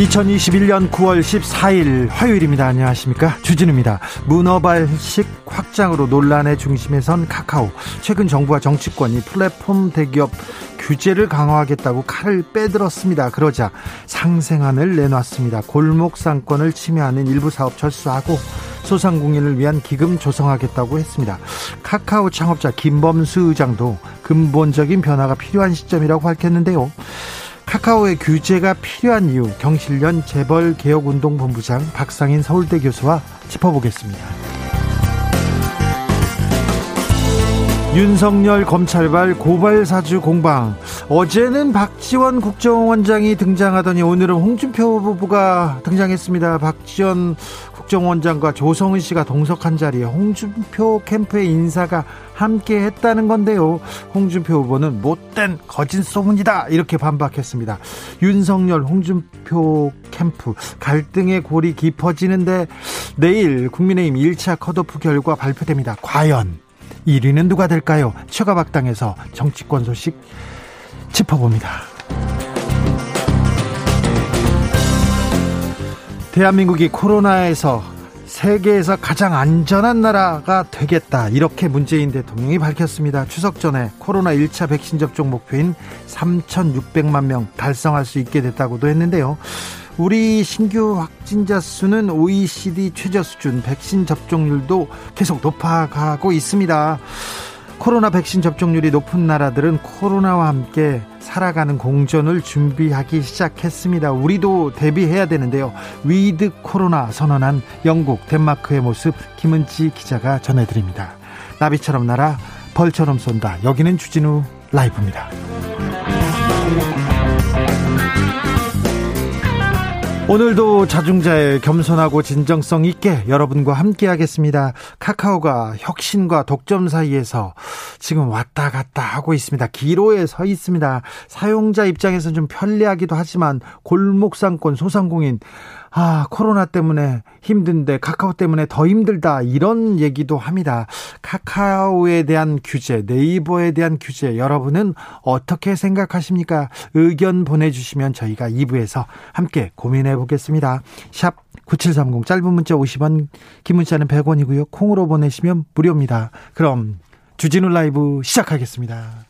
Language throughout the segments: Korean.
2021년 9월 14일 화요일입니다. 안녕하십니까. 주진우입니다. 문어발식 확장으로 논란의 중심에 선 카카오. 최근 정부와 정치권이 플랫폼 대기업 규제를 강화하겠다고 칼을 빼들었습니다. 그러자 상생안을 내놨습니다. 골목 상권을 침해하는 일부 사업 철수하고 소상공인을 위한 기금 조성하겠다고 했습니다. 카카오 창업자 김범수 의장도 근본적인 변화가 필요한 시점이라고 밝혔는데요. 카카오의 규제가 필요한 이유 경실련 재벌 개혁 운동 본부장 박상인 서울대 교수와 짚어보겠습니다. 윤석열 검찰발 고발 사주 공방 어제는 박지원 국정원장이 등장하더니 오늘은 홍준표 후보가 등장했습니다. 박지원 국정원장과 조성은 씨가 동석한 자리에 홍준표 캠프의 인사가 함께 했다는 건데요. 홍준표 후보는 못된 거짓 소문이다. 이렇게 반박했습니다. 윤석열, 홍준표 캠프 갈등의 골이 깊어지는데 내일 국민의힘 1차 컷오프 결과 발표됩니다. 과연 1위는 누가 될까요? 최가박당에서 정치권 소식 짚어봅니다. 대한민국이 코로나에서 세계에서 가장 안전한 나라가 되겠다. 이렇게 문재인 대통령이 밝혔습니다. 추석 전에 코로나 1차 백신 접종 목표인 3,600만 명 달성할 수 있게 됐다고도 했는데요. 우리 신규 확진자 수는 OECD 최저 수준, 백신 접종률도 계속 높아가고 있습니다. 코로나 백신 접종률이 높은 나라들은 코로나와 함께 살아가는 공전을 준비하기 시작했습니다. 우리도 대비해야 되는데요. 위드 코로나 선언한 영국, 덴마크의 모습 김은지 기자가 전해드립니다. 나비처럼 날아 벌처럼 쏜다. 여기는 주진우 라이브입니다. 오늘도 자중자애 겸손하고 진정성 있게 여러분과 함께 하겠습니다. 카카오가 혁신과 독점 사이에서 지금 왔다 갔다 하고 있습니다. 기로에 서 있습니다. 사용자 입장에서는 좀 편리하기도 하지만 골목상권 소상공인 아, 코로나 때문에 힘든데 카카오 때문에 더 힘들다. 이런 얘기도 합니다. 카카오에 대한 규제, 네이버에 대한 규제, 여러분은 어떻게 생각하십니까? 의견 보내 주시면 저희가 2부에서 함께 고민해 보겠습니다. 샵 9730 짧은 문자 50원, 긴 문자는 100원이고요. 콩으로 보내시면 무료입니다. 그럼 주진우 라이브 시작하겠습니다.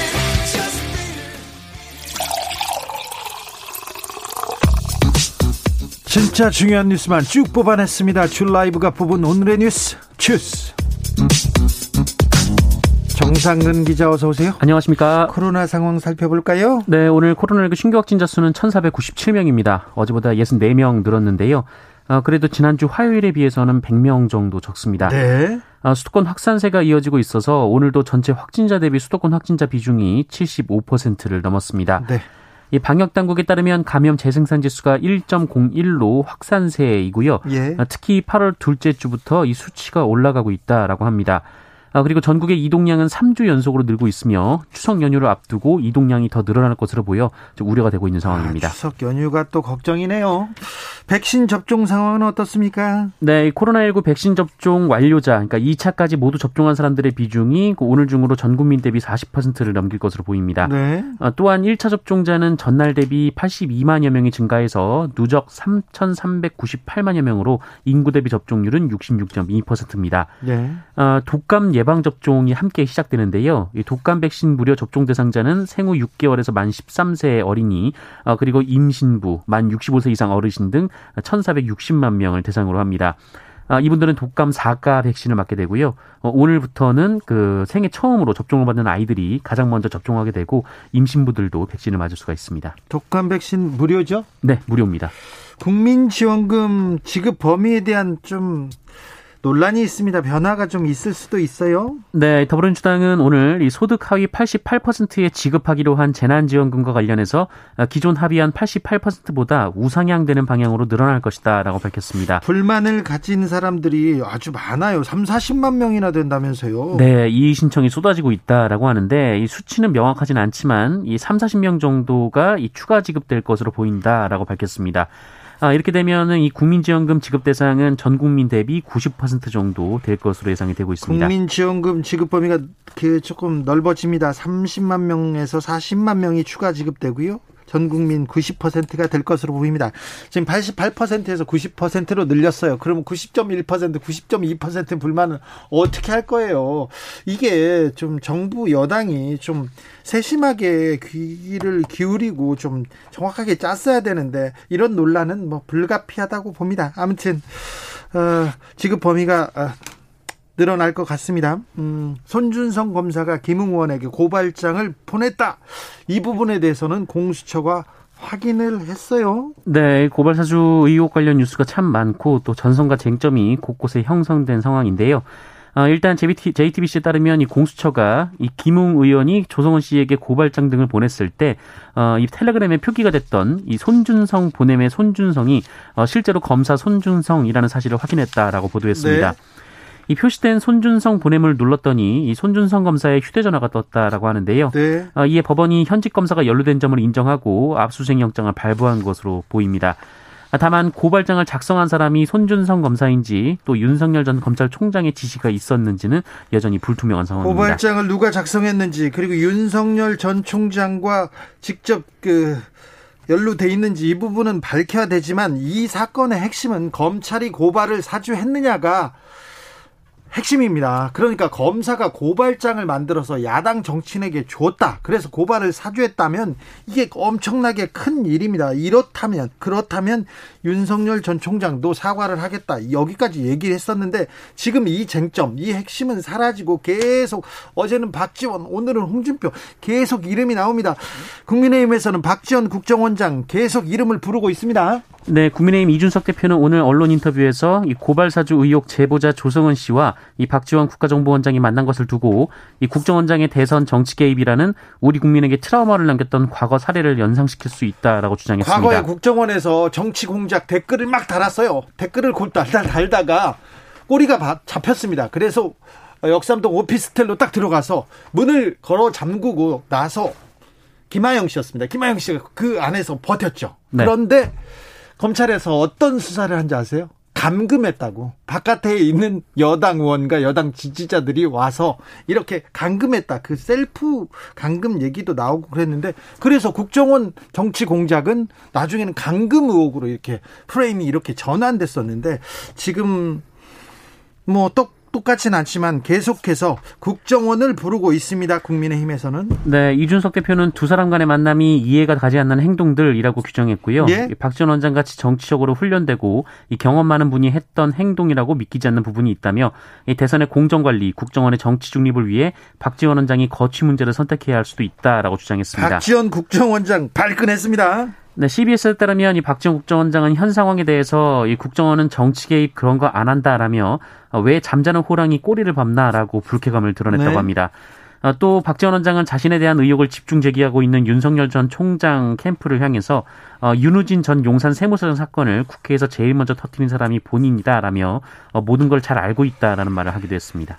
진짜 중요한 뉴스만 쭉 뽑아냈습니다. 줄 라이브가 뽑은 오늘의 뉴스 주스. 정상근 기자 어서 오세요. 안녕하십니까. 코로나 상황 살펴볼까요? 네, 오늘 코로나19 신규 확진자 수는 1,497명입니다. 어제보다 64명 늘었는데요. 어, 그래도 지난주 화요일에 비해서는 100명 정도 적습니다. 네. 어, 수도권 확산세가 이어지고 있어서 오늘도 전체 확진자 대비 수도권 확진자 비중이 75%를 넘었습니다. 네. 이 방역 당국에 따르면 감염 재생산 지수가 1.01로 확산세이고요. 예. 어, 특히 8월 둘째 주부터 이 수치가 올라가고 있다라고 합니다. 아, 그리고 전국의 이동량은 3주 연속으로 늘고 있으며 추석 연휴를 앞두고 이동량이 더 늘어날 것으로 보여 우려가 되고 있는 상황입니다. 아, 추석 연휴가 또 걱정이네요. 백신 접종 상황은 어떻습니까? 네, 코로나19 백신 접종 완료자, 그러니까 2차까지 모두 접종한 사람들의 비중이 그 오늘 중으로 전 국민 대비 40%를 넘길 것으로 보입니다. 네. 어, 또한 1차 접종자는 전날 대비 82만여 명이 증가해서 누적 3,398만여 명으로 인구 대비 접종률은 66.2%입니다. 네. 어, 독감 예방 접종이 함께 시작되는데요. 이 독감 백신 무료 접종 대상자는 생후 6개월에서 만 13세 어린이, 어, 그리고 임신부, 만 65세 이상 어르신 등 1,460만 명을 대상으로 합니다. 아, 이분들은 독감 4가 백신을 맞게 되고요. 어, 오늘부터는 그 생애 처음으로 접종을 받는 아이들이 가장 먼저 접종하게 되고 임신부들도 백신을 맞을 수가 있습니다. 독감 백신 무료죠? 네, 무료입니다. 국민지원금 지급 범위에 대한 좀 논란이 있습니다. 변화가 좀 있을 수도 있어요. 네, 더불어민주당은 오늘 이 소득 하위 88%에 지급하기로 한 재난지원금과 관련해서 기존 합의한 88%보다 우상향되는 방향으로 늘어날 것이다라고 밝혔습니다. 불만을 가진 사람들이 아주 많아요. 3, 40만 명이나 된다면서요. 네, 이 신청이 쏟아지고 있다라고 하는데 이 수치는 명확하진 않지만 이 3, 40명 정도가 이 추가 지급될 것으로 보인다라고 밝혔습니다. 아, 이렇게 되면은 이 국민지원금 지급 대상은 전 국민 대비 90% 정도 될 것으로 예상이 되고 있습니다. 국민지원금 지급 범위가 그 조금 넓어집니다. 30만 명에서 40만 명이 추가 지급되고요. 전 국민 90%가 될 것으로 보입니다. 지금 88%에서 90%로 늘렸어요. 그러면 90.1%, 90.2% 불만은 어떻게 할 거예요? 이게 좀 정부 여당이 좀 세심하게 귀를 기울이고 좀 정확하게 짰어야 되는데 이런 논란은 뭐 불가피하다고 봅니다. 아무튼 어, 지급 범위가 어, 늘어날 것 같습니다. 음, 손준성 검사가 김웅 의원에게 고발장을 보냈다. 이 부분에 대해서는 공수처가 확인을 했어요. 네, 고발 사주 의혹 관련 뉴스가 참 많고 또 전선과 쟁점이 곳곳에 형성된 상황인데요. 어, 일단 JT, JTBC에 따르면 이 공수처가 이 김웅 의원이 조성원 씨에게 고발장 등을 보냈을 때, 어, 이 텔레그램에 표기가 됐던 이 손준성 보냄의 손준성이 어, 실제로 검사 손준성이라는 사실을 확인했다라고 보도했습니다. 네. 이 표시된 손준성 보냄을 눌렀더니 이 손준성 검사의 휴대전화가 떴다라고 하는데요. 네. 어, 이에 법원이 현직 검사가 연루된 점을 인정하고 압수수색 영장을 발부한 것으로 보입니다. 다만 고발장을 작성한 사람이 손준성 검사인지 또 윤석열 전 검찰총장의 지시가 있었는지는 여전히 불투명한 상황입니다. 고발장을 누가 작성했는지 그리고 윤석열 전 총장과 직접 그 연루돼 있는지 이 부분은 밝혀야 되지만 이 사건의 핵심은 검찰이 고발을 사주했느냐가 핵심입니다. 그러니까 검사가 고발장을 만들어서 야당 정치인에게 줬다. 그래서 고발을 사주했다면 이게 엄청나게 큰 일입니다. 이렇다면 그렇다면 윤석열 전 총장도 사과를 하겠다. 여기까지 얘기를 했었는데 지금 이 쟁점, 이 핵심은 사라지고 계속 어제는 박지원, 오늘은 홍준표 계속 이름이 나옵니다. 국민의힘에서는 박지원 국정원장 계속 이름을 부르고 있습니다. 네, 국민의힘 이준석 대표는 오늘 언론 인터뷰에서 이 고발 사주 의혹 제보자 조성은 씨와 이 박지원 국가정보원장이 만난 것을 두고 이 국정원장의 대선 정치 개입이라는 우리 국민에게 트라우마를 남겼던 과거 사례를 연상시킬 수 있다라고 주장했습니다. 과거에 국정원에서 정치 공작 댓글을 막 달았어요. 댓글을 달달 달다가 꼬리가 잡혔습니다. 그래서 역삼동 오피스텔로 딱 들어가서 문을 걸어 잠그고 나서 김하영 씨였습니다. 김하영 씨가 그 안에서 버텼죠. 네. 그런데 검찰에서 어떤 수사를 한지 아세요? 감금했다고. 바깥에 있는 여당 의원과 여당 지지자들이 와서 이렇게 감금했다. 그 셀프 감금 얘기도 나오고 그랬는데 그래서 국정원 정치 공작은 나중에는 감금 의혹으로 이렇게 프레임이 이렇게 전환됐었는데 지금 뭐똑 똑같진 않지만 계속해서 국정원을 부르고 있습니다. 국민의힘에서는. 네, 이준석 대표는 두 사람 간의 만남이 이해가 가지 않는 행동들이라고 규정했고요. 예? 박지원 원장 같이 정치적으로 훈련되고 이 경험 많은 분이 했던 행동이라고 믿기지 않는 부분이 있다며 이 대선의 공정관리, 국정원의 정치 중립을 위해 박지원 원장이 거취 문제를 선택해야 할 수도 있다라고 주장했습니다. 박지원 국정원장 발끈했습니다. 네, CBS에 따르면 이 박지원 국정원장은 현 상황에 대해서 이 국정원은 정치 개입 그런 거 안 한다라며 왜 잠자는 호랑이 꼬리를 밟나라고 불쾌감을 드러냈다고 네. 합니다. 어, 또 박지원 원장은 자신에 대한 의혹을 집중 제기하고 있는 윤석열 전 총장 캠프를 향해서 어, 윤우진 전 용산 세무서장 사건을 국회에서 제일 먼저 터뜨린 사람이 본인이다라며 어, 모든 걸 잘 알고 있다라는 말을 하기도 했습니다.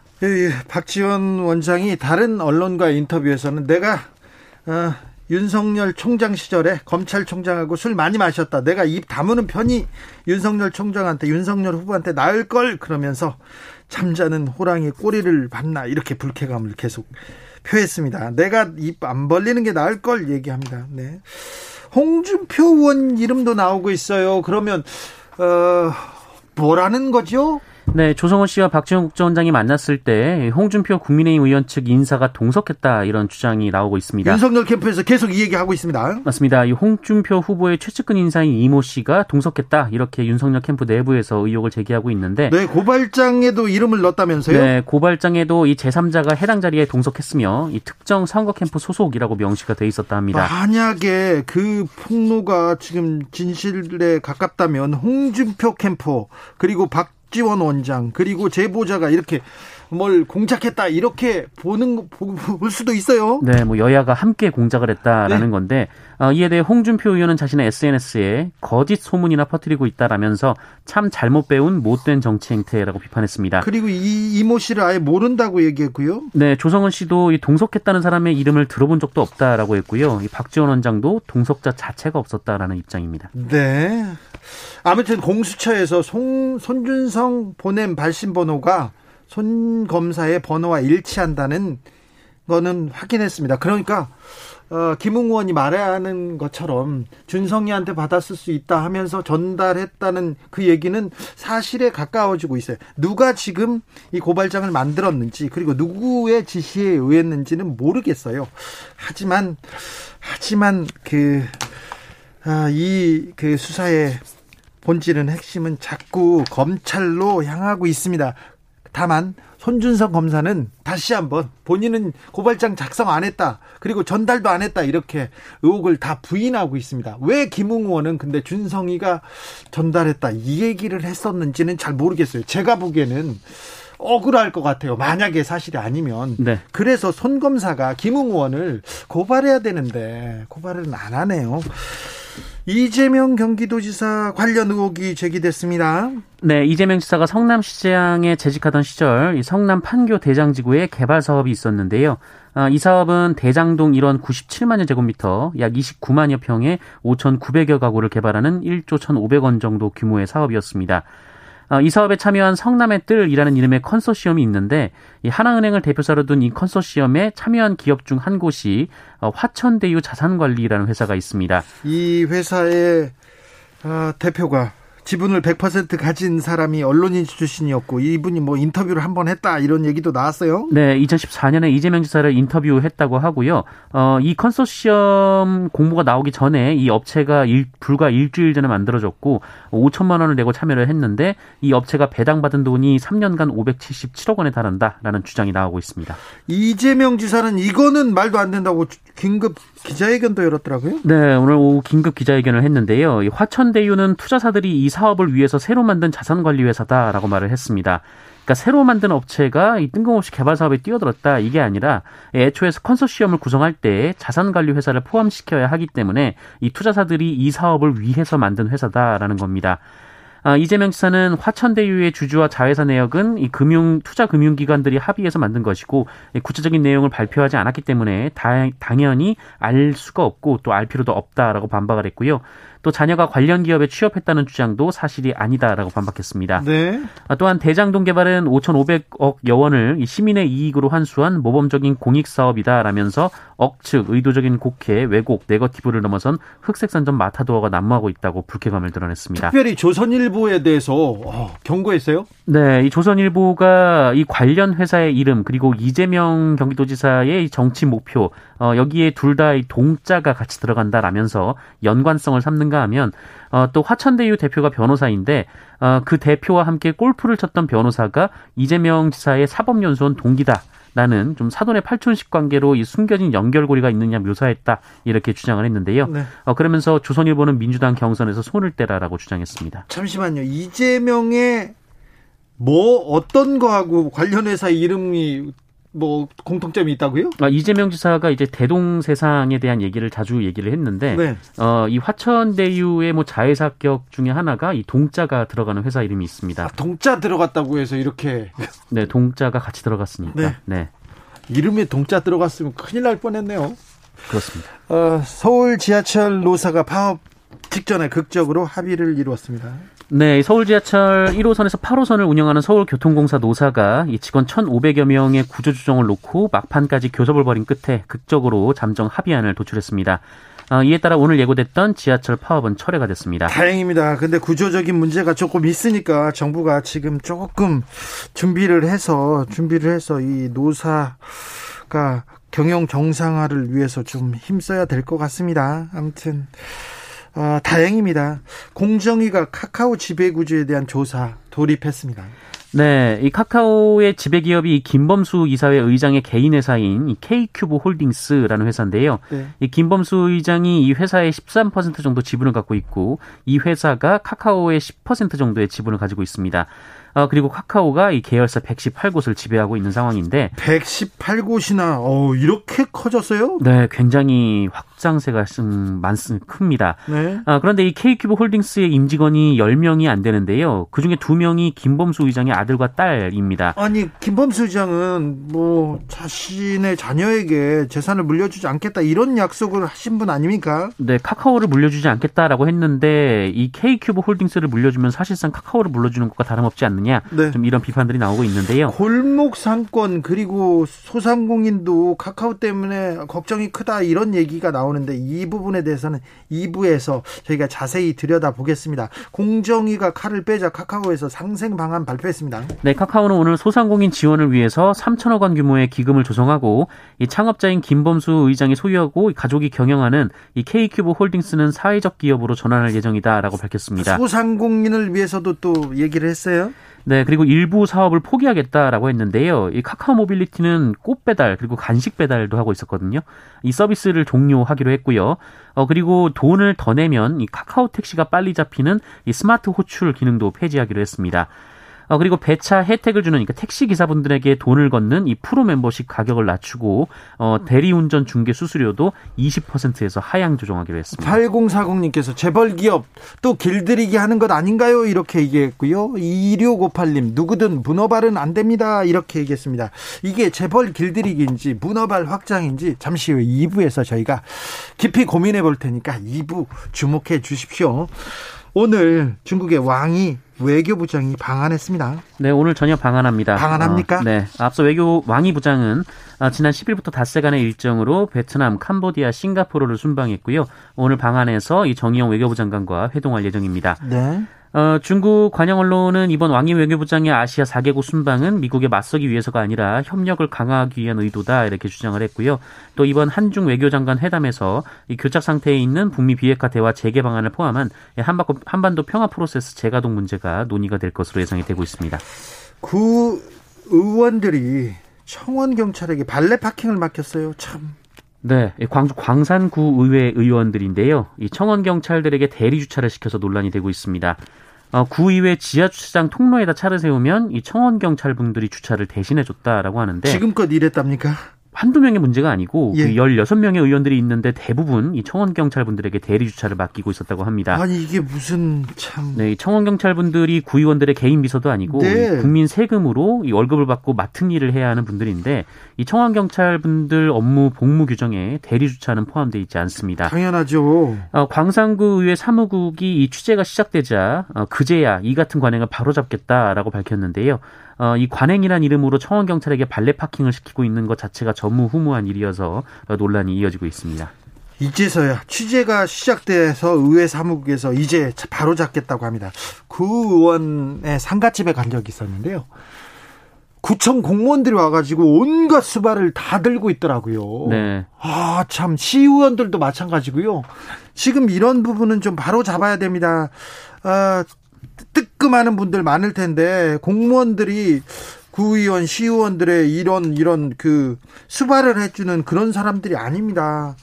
박지원 원장이 다른 언론과 인터뷰에서는 내가 어, 윤석열 총장 시절에 검찰총장하고 술 많이 마셨다. 내가 입 다무는 편이 윤석열 총장한테 윤석열 후보한테 나을 걸 그러면서 잠자는 호랑이 꼬리를 봤나 이렇게 불쾌감을 계속 표했습니다. 내가 입 안 벌리는 게 나을 걸 얘기합니다. 네. 홍준표 의원 이름도 나오고 있어요. 그러면 어 뭐라는 거죠? 네, 조성호 씨와 박지원 국정원장이 만났을 때 홍준표 국민의힘 의원 측 인사가 동석했다 이런 주장이 나오고 있습니다. 윤석열 캠프에서 계속 이 얘기하고 있습니다. 맞습니다. 이 홍준표 후보의 최측근 인사인 이모 씨가 동석했다 이렇게 윤석열 캠프 내부에서 의혹을 제기하고 있는데 네, 고발장에도 이름을 넣었다면서요? 네, 고발장에도 이 제3자가 해당 자리에 동석했으며 이 특정 선거 캠프 소속이라고 명시가 돼 있었다 합니다. 만약에 그 폭로가 지금 진실에 가깝다면 홍준표 캠프 그리고 박 박지원 원장 그리고 제보자가 이렇게 뭘 공작했다 이렇게 보는 볼 수도 있어요. 네, 뭐 여야가 함께 공작을 했다라는 네. 건데 어, 이에 대해 홍준표 의원은 자신의 SNS에 거짓 소문이나 퍼뜨리고 있다라면서 참 잘못 배운 못된 정치 행태라고 비판했습니다. 그리고 이 이모 씨를 아예 모른다고 얘기했고요. 네, 조성은 씨도 이 동석했다는 사람의 이름을 들어본 적도 없다라고 했고요. 이 박지원 원장도 동석자 자체가 없었다라는 입장입니다. 네. 아무튼 공수처에서 송, 손준성 보냄 발신 번호가 손 검사의 번호와 일치한다는 거는 확인했습니다. 그러니까 어, 김웅 의원이 말하는 것처럼 준성이한테 받았을 수 있다 하면서 전달했다는 그 얘기는 사실에 가까워지고 있어요. 누가 지금 이 고발장을 만들었는지 그리고 누구의 지시에 의했는지는 모르겠어요. 하지만 하지만 그 아, 이그 수사의 본질은 핵심은 자꾸 검찰로 향하고 있습니다. 다만 손준성 검사는 다시 한번 본인은 고발장 작성 안 했다. 그리고 전달도 안 했다. 이렇게 의혹을 다 부인하고 있습니다. 왜 김웅 의원은 근데 준성이가 전달했다. 이 얘기를 했었는지는 잘 모르겠어요. 제가 보기에는 억울할 것 같아요. 만약에 사실이 아니면. 네. 그래서 손 검사가 김웅 의원을 고발해야 되는데 고발은 안 하네요. 이재명 경기도지사 관련 의혹이 제기됐습니다. 네, 이재명 지사가 성남시장에 재직하던 시절 이 성남 판교 대장지구에 개발 사업이 있었는데요. 아, 이 사업은 대장동 일원 97만여 제곱미터, 약 29만여 평에 5,900여 가구를 개발하는 1조 1,500원 정도 규모의 사업이었습니다. 어, 이 사업에 참여한 성남의 뜰이라는 이름의 컨소시엄이 있는데 이 하나은행을 대표사로 둔 이 컨소시엄에 참여한 기업 중 한 곳이 어, 화천대유 자산관리라는 회사가 있습니다. 이 회사의 아, 대표가 지분을 100% 가진 사람이 언론인 출신이었고 이분이 뭐 인터뷰를 한 번 했다 이런 얘기도 나왔어요. 네, 2014년에 이재명 지사를 인터뷰했다고 하고요. 어, 이 컨소시엄 공모가 나오기 전에 이 업체가 일, 불과 일주일 전에 만들어졌고 5천만 원을 내고 참여를 했는데 이 업체가 배당받은 돈이 3년간 577억 원에 달한다라는 주장이 나오고 있습니다. 이재명 지사는 이거는 말도 안 된다고 긴급 기자회견도 열었더라고요. 네, 오늘 오후 긴급 기자회견을 했는데요. 이 화천대유는 투자사들이 이 사업을 위해서 새로 만든 자산관리회사다라고 말을 했습니다. 그러니까 새로 만든 업체가 이 뜬금없이 개발 사업에 뛰어들었다 이게 아니라 애초에 컨소시엄을 구성할 때 자산관리 회사를 포함시켜야 하기 때문에 이 투자사들이 이 사업을 위해서 만든 회사다라는 겁니다. 아, 이재명 지사는 화천대유의 주주와 자회사 내역은 이 금융 투자 금융기관들이 합의해서 만든 것이고 구체적인 내용을 발표하지 않았기 때문에 다, 당연히 알 수가 없고 또 알 필요도 없다라고 반박을 했고요. 또 자녀가 관련 기업에 취업했다는 주장도 사실이 아니다라고 반박했습니다. 네. 아, 또한 대장동 개발은 5,500억 여원을 시민의 이익으로 환수한 모범적인 공익 사업이다라면서 억측, 의도적인 곡해, 왜곡, 네거티브를 넘어선 흑색 산점 마타도어가 난무하고 있다고 불쾌감을 드러냈습니다. 특별히 조선일보에 대해서 어, 경고했어요? 네, 이 조선일보가 이 관련 회사의 이름 그리고 이재명 경기도지사의 정치 목표 어, 여기에 둘다 동자가 같이 들어간다라면서 연관성을 삼는가 하면 어, 또 화천대유 대표가 변호사인데 어, 그 대표와 함께 골프를 쳤던 변호사가 이재명 지사의 사법연수원 동기다. 나는 좀 사돈의 팔촌식 관계로 이 숨겨진 연결고리가 있느냐 묘사했다 이렇게 주장을 했는데요. 네. 어, 그러면서 조선일보는 민주당 경선에서 손을 떼라라고 주장했습니다. 잠시만요. 이재명의 뭐 어떤 거하고 관련 회사 이름이 뭐 공통점이 있다고요? 아, 이재명 지사가 이제 대동 세상에 대한 얘기를 자주 얘기를 했는데 네. 어, 이 화천대유의 뭐 자회사 격 중에 하나가 이 동자가 들어가는 회사 이름이 있습니다. 아, 동자 들어갔다고 해서 이렇게 네, 동자가 같이 들어갔으니까. 네. 네. 이름에 동자 들어갔으면 큰일 날 뻔했네요. 그렇습니다. 어, 서울 지하철 노사가 파업 직전에 극적으로 합의를 이루었습니다. 네, 서울 지하철 1호선에서 8호선을 운영하는 서울교통공사 노사가 이 직원 1,500여 명의 구조 조정을 놓고 막판까지 교섭을 벌인 끝에 극적으로 잠정 합의안을 도출했습니다. 어, 이에 따라 오늘 예고됐던 지하철 파업은 철회가 됐습니다. 다행입니다. 근데 구조적인 문제가 조금 있으니까 정부가 지금 조금 준비를 해서 준비를 해서 이 노사가 경영 정상화를 위해서 좀 힘써야 될 것 같습니다. 아무튼 어, 다행입니다. 공정위가 카카오 지배구조에 대한 조사 돌입했습니다. 네, 이 카카오의 지배 기업이 김범수 이사회 의장의 개인 회사인 이 K큐브 홀딩스라는 회사인데요. 네. 이 김범수 의장이 이 회사의 13% 정도 지분을 갖고 있고 이 회사가 카카오의 10% 정도의 지분을 가지고 있습니다. 어, 그리고 카카오가 이 계열사 118곳을 지배하고 있는 상황인데 118곳이나 어, 이렇게 커졌어요? 네, 굉장히 확장세가 많습니다. 큽니다. 네. 아, 그런데 이 K큐브 홀딩스의 임직원이 10명이 안 되는데요. 그중에 2명이 김범수 의장의 아들과 딸입니다. 아니, 김범수 의장은 뭐 자신의 자녀에게 재산을 물려주지 않겠다 이런 약속을 하신 분 아닙니까? 네, 카카오를 물려주지 않겠다라고 했는데 이 K큐브 홀딩스를 물려주면 사실상 카카오를 물려주는 것과 다름없지 않느냐 네. 좀 이런 비판들이 나오고 있는데요. 골목 상권 그리고 소상공인도 카카오 때문에 걱정이 크다 이런 얘기가 나오 는데 이 부분에 대해서는 2부에서 저희가 자세히 들여다보겠습니다. 공정위가 칼을 빼자 카카오에서 상생 방안 발표했습니다. 네, 카카오는 오늘 소상공인 지원을 위해서 3천억 원 규모의 기금을 조성하고 이 창업자인 김범수 의장이 소유하고 가족이 경영하는 이 K큐브 홀딩스는 사회적 기업으로 전환할 예정이다라고 밝혔습니다. 소상공인을 위해서도 또 얘기를 했어요. 네, 그리고 일부 사업을 포기하겠다라고 했는데요. 이 카카오 모빌리티는 꽃 배달 그리고 간식 배달도 하고 있었거든요. 이 서비스를 종료하기로 했고요. 어 그리고 돈을 더 내면 이 카카오 택시가 빨리 잡히는 이 스마트 호출 기능도 폐지하기로 했습니다. 어, 그리고 배차 혜택을 주는 그러니까 택시 기사분들에게 돈을 걷는 이 프로 멤버십 가격을 낮추고 어, 대리운전 중개 수수료도 20%에서 하향 조정하기로 했습니다. 8040님께서 재벌 기업 또 길들이기 하는 것 아닌가요? 이렇게 얘기했고요. 2658님 누구든 문어발은 안 됩니다. 이렇게 얘기했습니다. 이게 재벌 길들이기인지 문어발 확장인지 잠시 후 2부에서 저희가 깊이 고민해 볼 테니까 2부 주목해 주십시오. 오늘 중국의 왕이 외교부장이 방한했습니다. 네, 오늘 저녁 방한합니다. 방한합니까? 어, 네. 앞서 외교 왕이 부장은 어, 지난 10일부터 닷새간의 일정으로 베트남, 캄보디아, 싱가포르를 순방했고요. 오늘 방한해서 이 정의용 외교부 장관과 회동할 예정입니다. 네. 어, 중국 관영 언론은 이번 왕이 외교부장의 아시아 4개국 순방은 미국에 맞서기 위해서가 아니라 협력을 강화하기 위한 의도다 이렇게 주장을 했고요. 또 이번 한중 외교장관 회담에서 이 교착 상태에 있는 북미 비핵화 대화 재개 방안을 포함한 한반도, 한반도 평화 프로세스 재가동 문제가 논의가 될 것으로 예상이 되고 있습니다. 구 의원들이 청원 경찰에게 발레 파킹을 맡겼어요. 참 네, 광주 광산구 의회 의원들인데요. 이 청원 경찰들에게 대리 주차를 시켜서 논란이 되고 있습니다. 어, 구의회 지하 주차장 통로에다 차를 세우면 이 청원 경찰분들이 주차를 대신해 줬다라고 하는데 지금껏 이랬답니까? 한두 명의 문제가 아니고 예. 그 16명의 의원들이 있는데 대부분 이 청원 경찰분들에게 대리 주차를 맡기고 있었다고 합니다. 아니 이게 무슨 참 네, 청원 경찰분들이 구의원들의 개인 비서도 아니고 네. 국민 세금으로 이 월급을 받고 맡은 일을 해야 하는 분들인데 이 청원 경찰분들 업무 복무 규정에 대리 주차는 포함되어 있지 않습니다. 당연하죠. 어, 광산구 의회 사무국이 이 취재가 시작되자 어, 그제야 이 같은 관행을 바로잡겠다라고 밝혔는데요. 어, 이 관행이란 이름으로 청원 경찰에게 발레 파킹을 시키고 있는 것 자체가 전무후무한 일이어서 논란이 이어지고 있습니다. 이제서야 취재가 시작돼서 의회 사무국에서 이제 바로 잡겠다고 합니다. 구 의원의 상가집에 간 적이 있었는데요. 구청 공무원들이 와가지고 온갖 수발을 다 들고 있더라고요. 네. 아, 참, 시의원들도 마찬가지고요. 지금 이런 부분은 좀 바로 잡아야 됩니다. 아, 뜨끔하는 분들 많을 텐데 공무원들이 구의원, 시의원들의 이런 이런 그 수발을 해주는 그런 사람들이 아닙니다.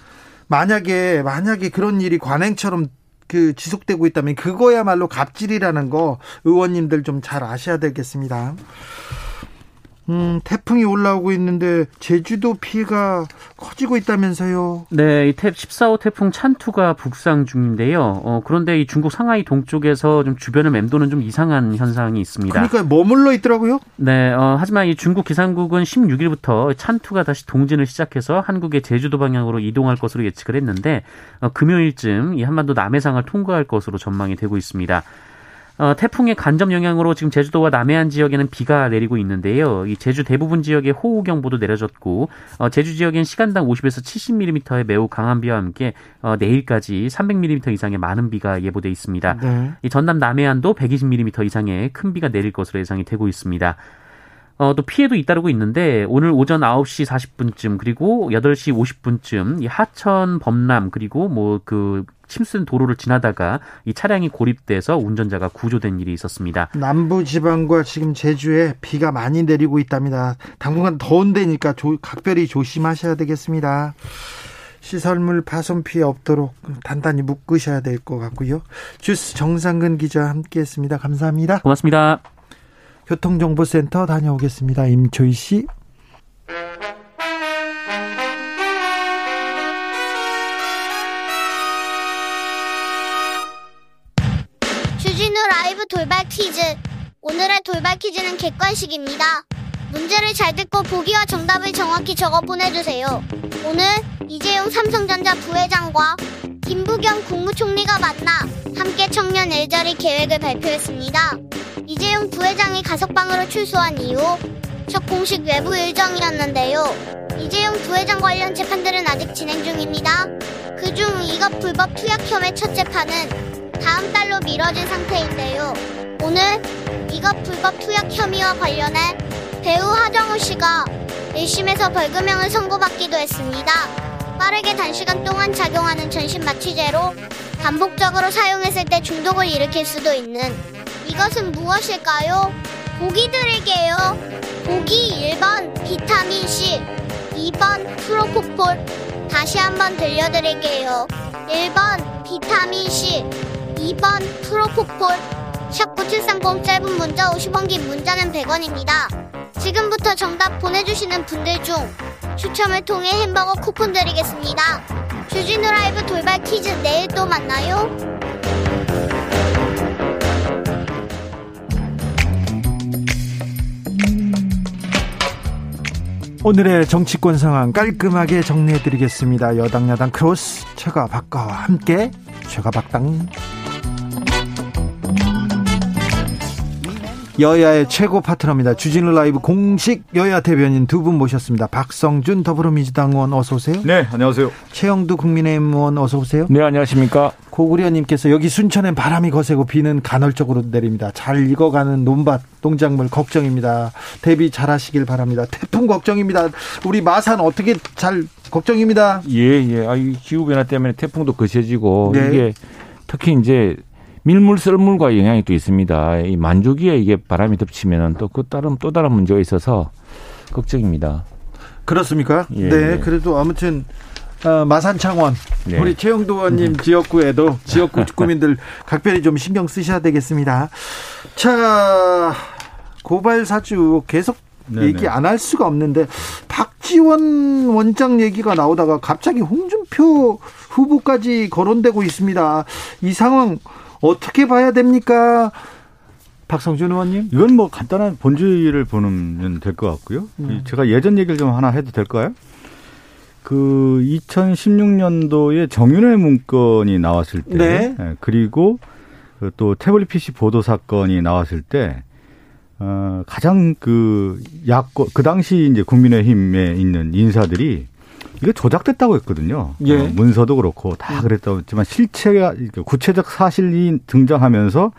만약에 만약에 그런 일이 관행처럼 그 지속되고 있다면 그거야말로 갑질이라는 거 의원님들 좀 잘 아셔야 되겠습니다. 음, 태풍이 올라오고 있는데 제주도 피해가 커지고 있다면서요? 네, 이 태, 14호 태풍 찬투가 북상 중인데요. 어, 그런데 이 중국 상하이 동쪽에서 좀 주변을 맴도는 좀 이상한 현상이 있습니다. 그러니까 머물러 있더라고요? 네, 어, 하지만 이 중국 기상국은 16일부터 찬투가 다시 동진을 시작해서 한국의 제주도 방향으로 이동할 것으로 예측을 했는데 어, 금요일쯤 이 한반도 남해상을 통과할 것으로 전망이 되고 있습니다. 어, 태풍의 간접 영향으로 지금 제주도와 남해안 지역에는 비가 내리고 있는데요. 이 제주 대부분 지역에 호우경보도 내려졌고 어, 제주 지역엔 시간당 50에서 70mm의 매우 강한 비와 함께 어, 내일까지 300mm 이상의 많은 비가 예보돼 있습니다. 네. 이 전남 남해안도 120mm 이상의 큰 비가 내릴 것으로 예상이 되고 있습니다. 어, 또 피해도 잇따르고 있는데 오늘 오전 9시 40분쯤 그리고 8시 50분쯤 이 하천 범람 그리고 뭐 그 침순 도로를 지나다가 이 차량이 고립돼서 운전자가 구조된 일이 있었습니다. 남부 지방과 지금 제주에 비가 많이 내리고 있답니다. 당분간 더운 데니까 조, 각별히 조심하셔야 되겠습니다. 시설물 파손 피해 없도록 단단히 묶으셔야 될 것 같고요. 주스 정상근 기자 함께했습니다. 감사합니다. 고맙습니다. 교통정보센터 다녀오겠습니다. 임초희 씨. 퀴즈. 오늘의 돌발 퀴즈는 객관식입니다. 문제를 잘 듣고 보기와 정답을 정확히 적어 보내주세요. 오늘 이재용 삼성전자 부회장과 김부겸 국무총리가 만나 함께 청년 일자리 계획을 발표했습니다. 이재용 부회장이 가석방으로 출소한 이후 첫 공식 외부 일정이었는데요. 이재용 부회장 관련 재판들은 아직 진행 중입니다. 그중 이것 불법 투약 혐의 첫 재판은 다음 달로 미뤄진 상태인데요. 오늘 이것 불법 투약 혐의와 관련해 배우 하정우 씨가 1심에서 벌금형을 선고받기도 했습니다. 빠르게 단시간 동안 작용하는 전신 마취제로 반복적으로 사용했을 때 중독을 일으킬 수도 있는 이것은 무엇일까요? 보기 드릴게요. 보기 1번 비타민C, 2번 프로포폴. 다시 한번 들려드릴게요. 1번 비타민C, 2번 프로포폴 샵9730 짧은 문자 50원 긴 문자는 100원입니다. 지금부터 정답 보내주시는 분들 중 추첨을 통해 햄버거 쿠폰 드리겠습니다. 주진우 라이브 돌발 퀴즈 내일 또 만나요. 오늘의 정치권 상황 깔끔하게 정리해드리겠습니다. 여당 야당 크로스 최가 박가와 함께 최가 박당 여야의 최고 파트너입니다. 주진우 라이브 공식 여야 대변인 두 분 모셨습니다. 박성준 더불어민주당 의원 어서 오세요. 네, 안녕하세요. 최영두 국민의힘 의원 어서 오세요. 네, 안녕하십니까. 고구려님께서 여기 순천엔 바람이 거세고 비는 간헐적으로 내립니다. 잘 익어가는 논밭, 농작물 걱정입니다. 대비 잘하시길 바랍니다. 태풍 걱정입니다. 우리 마산 어떻게 잘 걱정입니다. 예, 예. 아, 기후 변화 때문에 태풍도 거세지고 네. 이게 특히 이제 밀물 썰물과 영향이 또 있습니다. 이 만조기에 이게 바람이 덮치면 또 그 다른 또 다른 문제가 있어서 걱정입니다. 그렇습니까? 예, 네, 예. 그래도 아무튼 어, 마산 창원 네. 우리 최영도 의원님 음. 지역구에도 지역구 주민들 각별히 좀 신경 쓰셔야 되겠습니다. 자 고발 사주 계속 네네. 얘기 안 할 수가 없는데 박지원 원장 얘기가 나오다가 갑자기 홍준표 후보까지 거론되고 있습니다. 이 상황 어떻게 봐야 됩니까? 박성준 의원님? 이건 뭐 간단한 본질을 보면 될 것 같고요. 음. 제가 예전 얘기를 좀 하나 해도 될까요? 그 2016년도에 정윤회 문건이 나왔을 때, 네. 예, 그리고 그또 태블릿 PC 보도 사건이 나왔을 때, 어, 가장 그 야권, 그 당시 이제 국민의힘에 있는 인사들이 이게 조작됐다고 했거든요. 예. 어, 문서도 그렇고 다 그랬다고 했지만 실체가 구체적 사실이 등장하면서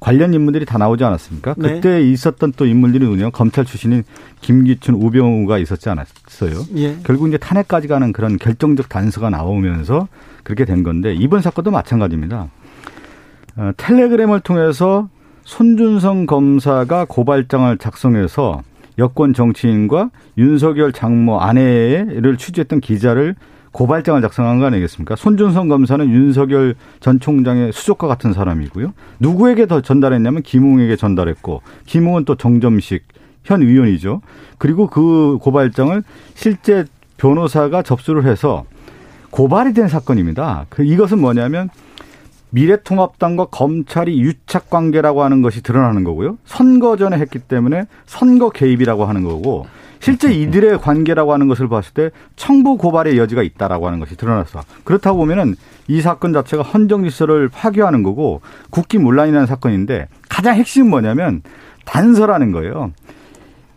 관련 인물들이 다 나오지 않았습니까? 네. 그때 있었던 또 인물들이 누구냐? 검찰 출신인 김기춘, 우병우가 있었지 않았어요. 예. 결국 이제 탄핵까지 가는 그런 결정적 단서가 나오면서 그렇게 된 건데 이번 사건도 마찬가지입니다. 어, 텔레그램을 통해서 손준성 검사가 고발장을 작성해서 여권 정치인과 윤석열 장모 아내를 취재했던 기자를 고발장을 작성한 거 아니겠습니까? 손준성 검사는 윤석열 전 총장의 수족과 같은 사람이고요. 누구에게 더 전달했냐면 김웅에게 전달했고, 김웅은 또 정점식 현 의원이죠. 그리고 그 고발장을 실제 변호사가 접수를 해서 고발이 된 사건입니다. 그 이것은 뭐냐면 미래통합당과 검찰이 유착 관계라고 하는 것이 드러나는 거고요. 선거 전에 했기 때문에 선거 개입이라고 하는 거고 실제 이들의 관계라고 하는 것을 봤을 때 청부 고발의 여지가 있다라고 하는 것이 드러났어. 그렇다고 보면은 이 사건 자체가 헌정 질서를 파괴하는 거고 국기 문란이 라는 사건인데 가장 핵심은 뭐냐면 단서라는 거예요.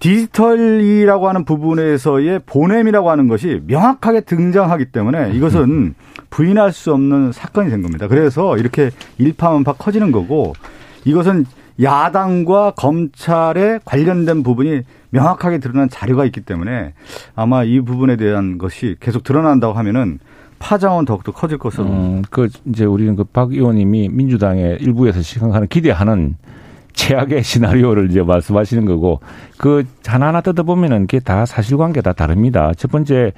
디지털이라고 하는 부분에서의 보냄이라고 하는 것이 명확하게 등장하기 때문에 이것은 부인할 수 없는 사건이 된 겁니다. 그래서 이렇게 일파만파 커지는 거고 이것은 야당과 검찰에 관련된 부분이 명확하게 드러난 자료가 있기 때문에 아마 이 부분에 대한 것이 계속 드러난다고 하면은 파장은 더욱더 커질 것으로. 음, 그 이제 우리는 그 박 의원님이 민주당의 일부에서 시각하는 기대하는 최악의 시나리오를 이제 말씀하시는 거고 그 하나하나 뜯어보면은 그게 다 사실관계 다 다릅니다. 첫 번째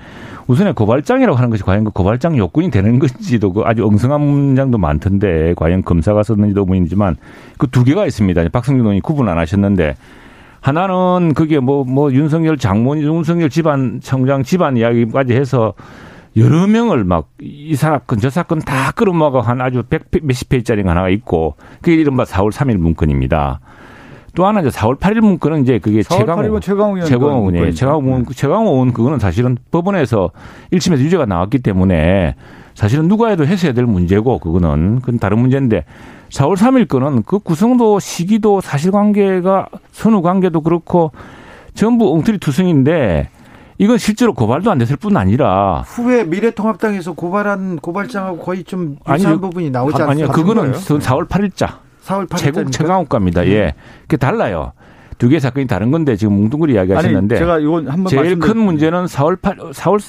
우선에 고발장이라고 하는 것이 과연 그 고발장 요건이 되는 건지도 그 아주 엉성한 문장도 많던데 과연 검사가 썼는지도 의문이지만 그 두 개가 있습니다. 박성준 의원이 구분 안 하셨는데 하나는 그게 뭐뭐 뭐 윤석열 장모님 윤석열 집안 청장 집안 이야기까지 해서 여러 명을 막 이 사건 저 사건 다 끌어모아가 한 아주 백 몇십 페이지짜리가 하나가 있고 그게 이른바 4월 3일 문건입니다. 또 하나 이제 4월 8일 문건은 이제 그게 최강호. 최강호 최강호 의원 최강호 최강호 의원 그거는 사실은 법원에서 1심에서 유죄가 나왔기 때문에 사실은 누가 해도 했어야 될 문제고 그거는. 그건 다른 문제인데 4월 3일 거는 그 구성도 시기도 사실관계가 선후 관계도 그렇고 전부 엉터리 투성인데 이건 실제로 고발도 안 됐을 뿐 아니라 후에 미래통합당에서 고발한 고발장하고 거의 좀 유사한 아니, 부분이 나오지 않습니까? 아니요, 그거는 4월 8일자. 4월 8일 제국 최강욱과입니다. 음. 예, 그게 달라요. 두 개 사건이 다른 건데 지금 뭉뚱그리 이야기하셨는데 제가 이건 한번 제일 큰 문제는 4월 8 4월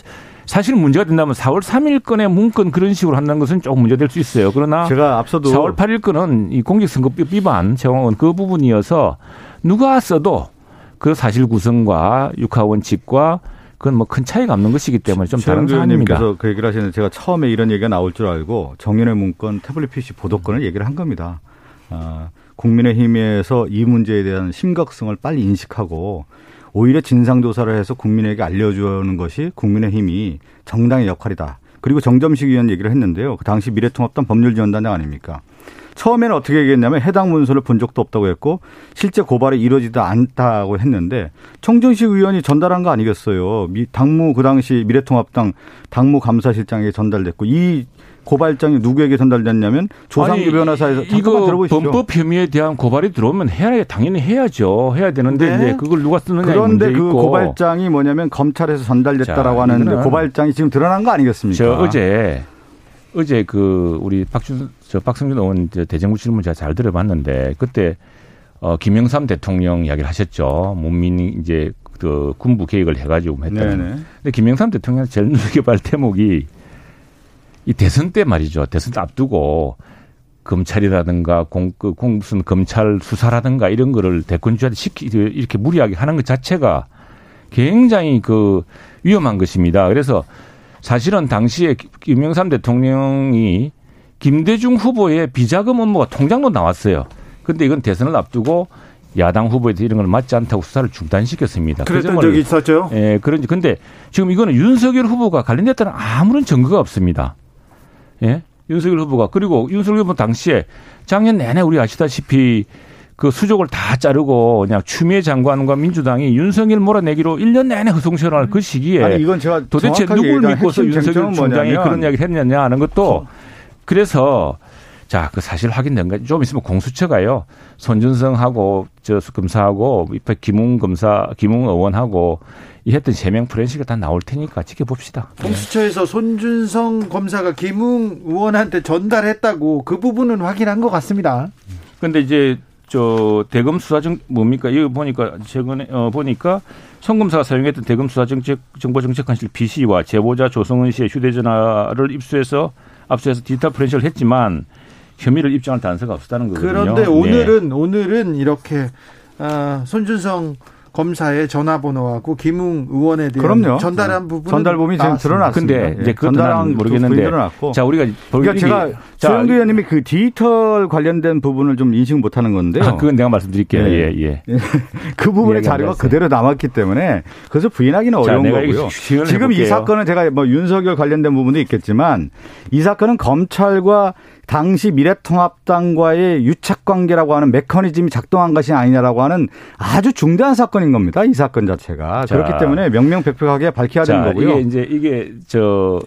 사실 문제가 된다면 4월 3일 건의 문건 그런 식으로 한다는 것은 조금 문제될 수 있어요. 그러나 제가 앞서도 4월 8일 건은 이 공직선거법 위반 정황은 그 부분이어서 누가 써도 그 사실 구성과 육하 원칙과 그건 뭐 큰 차이가 없는 것이기 때문에 좀 다른 사안입니다. 그래서 그 얘기를 하시는데 제가 처음에 이런 얘기가 나올 줄 알고 정윤의 문건 태블릿 PC 보도권을 얘기를 한 겁니다. 아, 국민의힘에서 이 문제에 대한 심각성을 빨리 인식하고 오히려 진상조사를 해서 국민에게 알려주는 것이 국민의힘이 정당의 역할이다. 그리고 정점식 의원 얘기를 했는데요. 그 당시 미래통합당 법률지원단장 아닙니까? 처음에는 어떻게 얘기했냐면 해당 문서를 본 적도 없다고 했고 실제 고발이 이루어지지 않다고 했는데 청정식 의원이 전달한 거 아니겠어요. 당무 그 당시 미래통합당 당무 감사실장에게 전달됐고 이 고발장이 누구에게 전달됐냐면 조상규 변호사에서 이거 들어보시죠. 범법 혐의에 대한 고발이 들어오면 해야 당연히 해야죠. 해야 되는데 네. 이제 그걸 누가 쓰느냐 그런데 그 있고. 고발장이 뭐냐면 검찰에서 전달됐다라고 자, 하는데 고발장이 지금 드러난 거 아니겠습니까? 저 어제 어제 그 우리 박준 저 박성준 의원 대정부 질문 제가 잘 들어봤는데 그때 어 김영삼 대통령 이야기를 하셨죠. 문민 이제 그 군부 계획을 해가지고 했다는. 근데 김영삼 대통령 제일 눈여겨볼 대목이 이 대선 때 말이죠. 대선 때 앞두고 검찰이라든가 공, 그, 공, 무슨 검찰 수사라든가 이런 거를 대권주한테 시키, 이렇게 무리하게 하는 것 자체가 굉장히 그 위험한 것입니다. 그래서 사실은 당시에 김영삼 대통령이 김대중 후보의 비자금 업무가 통장도 나왔어요. 근데 이건 대선을 앞두고 야당 후보에 이런 걸 맞지 않다고 수사를 중단시켰습니다. 그랬던 적이 있었죠. 예, 그런지 근데 지금 이거는 윤석열 후보가 관련됐다는 아무런 증거가 없습니다. 예? 윤석열 후보가 그리고 윤석열 후보 당시에 작년 내내 우리 아시다시피 그 수족을 다 자르고 그냥 추미애 장관과 민주당이 윤석열 몰아내기로 1년 내내 허송세월할 그 시기에 아니, 이건 제가 도대체 누굴 믿고서 윤석열 총장이 그런 이야기를 했느냐 하는 것도 그래서 자, 그 사실 확인된 거, 좀 있으면 공수처가요, 손준성하고, 저, 검사하고, 옆에 김웅 검사, 김웅 의원하고, 이 했던 세명 프랜시가 다 나올 테니까 지켜봅시다. 공수처에서 손준성 검사가 김웅 의원한테 전달했다고 그 부분은 확인한 것 같습니다. 근데 이제 저 대검 수사 정 뭡니까? 이거 보니까 최근에 어 보니까 성검사가 사용했던 대검 수사 정책 정보 정책관실 PC와 제보자 조성은 씨의 휴대전화를 입수해서 압수해서 디지털 프렌시를 했지만 혐의를 입증할 단서가 없었다는 거거든요. 그런데 오늘은 네. 오늘은 이렇게 아, 손준성 검사의 전화번호하고 김웅 의원에 대한 그럼요. 전달한 부분 전달범이 지금 드러났습니다. 근데 이제 예. 전달한 모르겠는데 자 우리가 그러니까 제가 최영두 의원님이 그 디지털 관련된 부분을 좀 인식 못하는 건데요. 아, 그건 내가 말씀드릴게요. 예, 예. 예. 그 부분의 자료가 그대로 남았기 때문에 그래서 부인하기는 어려운 자, 거고요. 지금 해볼게요. 이 사건은 제가 뭐 윤석열 관련된 부분도 있겠지만 이 사건은 검찰과 당시 미래통합당과의 유착 관계라고 하는 메커니즘이 작동한 것이 아니냐라고 하는 아주 중대한 사건인 겁니다. 이 사건 자체가. 자, 그렇기 때문에 명명백백하게 밝혀야 자, 되는 거고요. 이게 이제 이게 저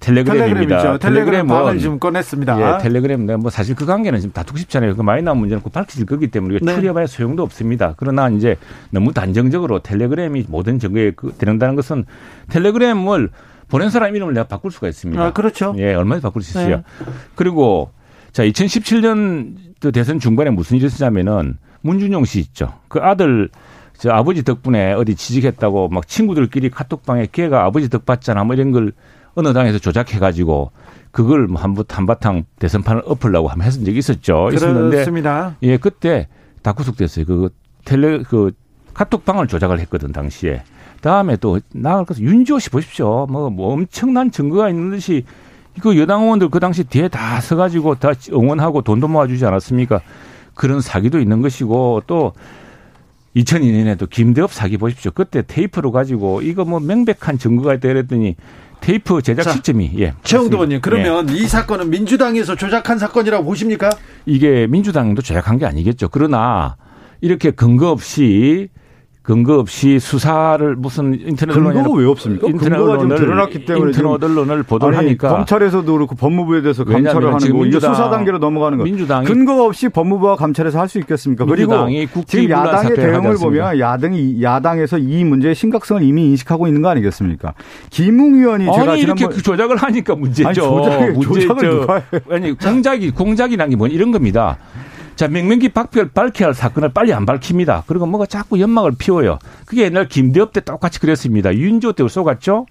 텔레그램입니다. 텔레그램 방을 지금 꺼냈습니다. 예, 텔레그램. 뭐 사실 그 관계는 지금 다투고 싶잖아요. 그 많이 나온 문제는 그 밝혀질 거기 때문에 네. 추리해봐야 소용도 없습니다. 그러나 이제 너무 단정적으로 텔레그램이 모든 그, 되는다는 것은 텔레그램을 보낸 사람 이름을 내가 바꿀 수가 있습니다. 아, 그렇죠. 예, 얼마든지 바꿀 수 있어요. 네. 그리고 자, 2017년 대선 중반에 무슨 일이 있었냐면은 문준용 씨 있죠. 그 아들 저 아버지 덕분에 어디 취직했다고 막 친구들끼리 카톡방에 걔가 아버지 덕 받잖아 뭐 이런 걸 어느 당에서 조작해 가지고 그걸 뭐 한부 한바탕 대선판을 엎으려고 하면 했은 적이 있었죠. 있었는데 그렇습니다. 예, 그때 다 구속됐어요. 그 텔레 그 카톡방을 조작을 했거든 당시에. 다음에 또 나갈 것은 윤지호 씨 보십시오. 뭐, 뭐 엄청난 증거가 있는 듯이 그 여당 의원들 그 당시 뒤에 다 서가지고 다 응원하고 돈도 모아주지 않았습니까? 그런 사기도 있는 것이고 또 2002년에도 김대업 사기 보십시오. 그때 테이프로 가지고 이거 뭐 명백한 증거가 있다 그랬더니 테이프 제작 자, 시점이 예. 최영도 의원님 그러면 예. 이 사건은 민주당에서 조작한 사건이라고 보십니까? 이게 민주당도 조작한 게 아니겠죠. 그러나 이렇게 근거 없이 근거 없이 수사를 무슨 인터넷 근거가 왜 없습니까? 인터넷 근거가 지금 드러났기 때문에 인터넷 언론을 보도를 아니, 하니까 검찰에서도 그렇고 법무부에 대해서 감찰을 하는 거 민주당, 수사 단계로 넘어가는 거 민주당이 근거가 없이 법무부와 감찰에서 할 수 있겠습니까? 그리고 지금 야당의 대응을 보면 야당이 야당에서 이 문제의 심각성을 이미 인식하고 있는 거 아니겠습니까? 김웅 의원이 아니, 제가 이렇게 그 조작을 하니까 문제죠. 아니, 조작, 조작을 누가 해? 아니 공작이 공작이란 게 뭐 이런 겁니다. 자, 명명기 박별 밝혀야 할 사건을 빨리 안 밝힙니다. 그리고 뭐가 자꾸 연막을 피워요. 그게 옛날 김대업 때 똑같이 그랬습니다. 윤조 때 쏘갔죠?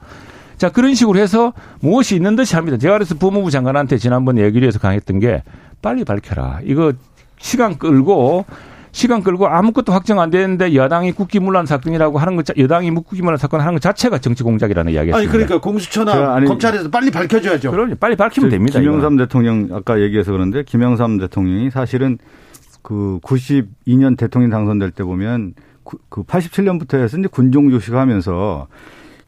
자, 그런 식으로 해서 무엇이 있는 듯이 합니다. 제가 그래서 법무부 장관한테 지난번 얘기를 해서 강했던 게 빨리 밝혀라. 이거 시간 끌고 시간 끌고 아무것도 확정 안 되는데 여당이 국기문란 사건이라고 하는 것, 여당이 국기문란 사건 하는 것 자체가 정치 공작이라는 이야기였습니다. 아니 그러니까 공수처나 아니, 검찰에서 빨리 밝혀줘야죠. 그럼 빨리 밝히면 됩니다. 김영삼 이건. 대통령 아까 얘기해서 그런데 김영삼 대통령이 사실은 그 92년 대통령 당선될 때 보면 그 87년부터 해서 이제 군종조식 하면서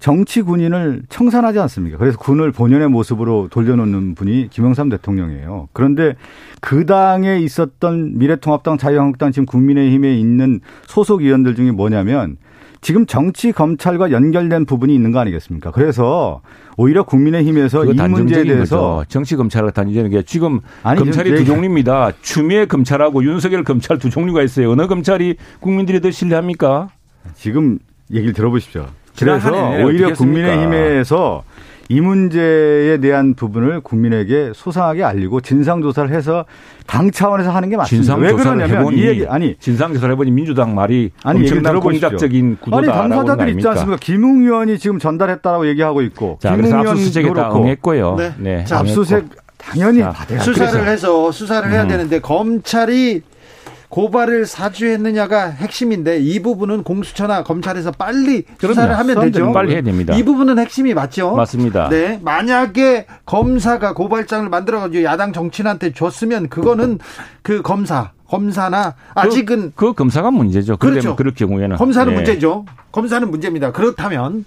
정치 군인을 청산하지 않습니까? 그래서 군을 본연의 모습으로 돌려놓는 분이 김영삼 대통령이에요. 그런데 그 당에 있었던 미래통합당, 자유한국당, 지금 국민의힘에 있는 소속 의원들 중에 뭐냐면 지금 정치 검찰과 연결된 부분이 있는 거 아니겠습니까? 그래서 오히려 국민의힘에서 이 문제에 대해서 거죠. 정치 검찰과 단죄는 게 지금 아니, 검찰이 두 종류입니다. 추미애 검찰하고 윤석열 검찰 두 종류가 있어요. 어느 검찰이 국민들이 더 신뢰합니까? 지금 얘기를 들어보십시오. 그래서 오히려 국민의힘에서 이 문제에 대한 부분을 국민에게 소상하게 알리고 진상 조사를 해서 당 차원에서 하는 게 맞습니다. 진상 왜 그러냐면 이 얘기 아니 진상 조사를 해보니 민주당 말이 아니 엄청난 공작적인 구도다라고 아니 당사자들 있지 않습니까? 김웅 의원이 지금 전달했다고 얘기하고 있고 자, 김웅 의원 압수수색에 다 응했고요. 네. 네. 자, 압수수색 당연히 자, 수사를 해서 수사를 해야 음. 되는데 검찰이 고발을 사주했느냐가 핵심인데 이 부분은 공수처나 검찰에서 빨리 수사를 하면 되죠. 빨리 해야 됩니다. 이 부분은 핵심이 맞죠. 맞습니다. 네, 만약에 검사가 고발장을 만들어 가지고 야당 정치인한테 줬으면 그거는 그 검사 검사나 그 아직은 그, 그 검사가 문제죠. 그렇죠. 그럴 경우에는 검사는 네. 문제죠. 검사는 문제입니다. 그렇다면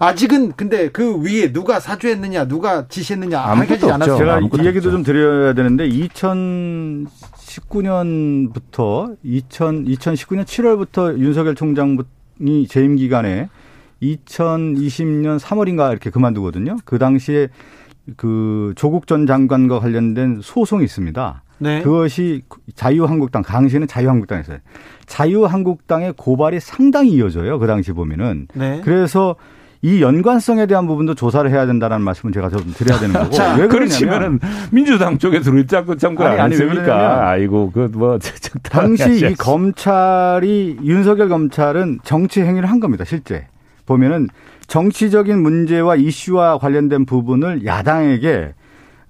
아직은 근데 그 위에 누가 사주했느냐, 누가 지시했느냐 알려지지 않았어요. 제가 이 얘기도 좀 드려야 되는데 2019년부터 2000 2019년 7월부터 윤석열 총장이 재임 기간에 2020년 3월인가 이렇게 그만두거든요. 그 당시에 그 조국 전 장관과 관련된 소송이 있습니다. 네. 그것이 자유한국당 당시에는 자유한국당에서요. 자유한국당의 고발이 상당히 이어져요. 그 당시 보면은. 네. 그래서 이 연관성에 대한 부분도 조사를 해야 된다는 말씀을 제가 좀 드려야 되는 거고. 자, 왜 그러냐면 민주당 쪽에서 우리 자꾸 참고 아니, 아니 습니까 아이고 그 뭐 당시 이 검찰이 윤석열 검찰은 정치 행위를 한 겁니다. 실제 보면은 정치적인 문제와 이슈와 관련된 부분을 야당에게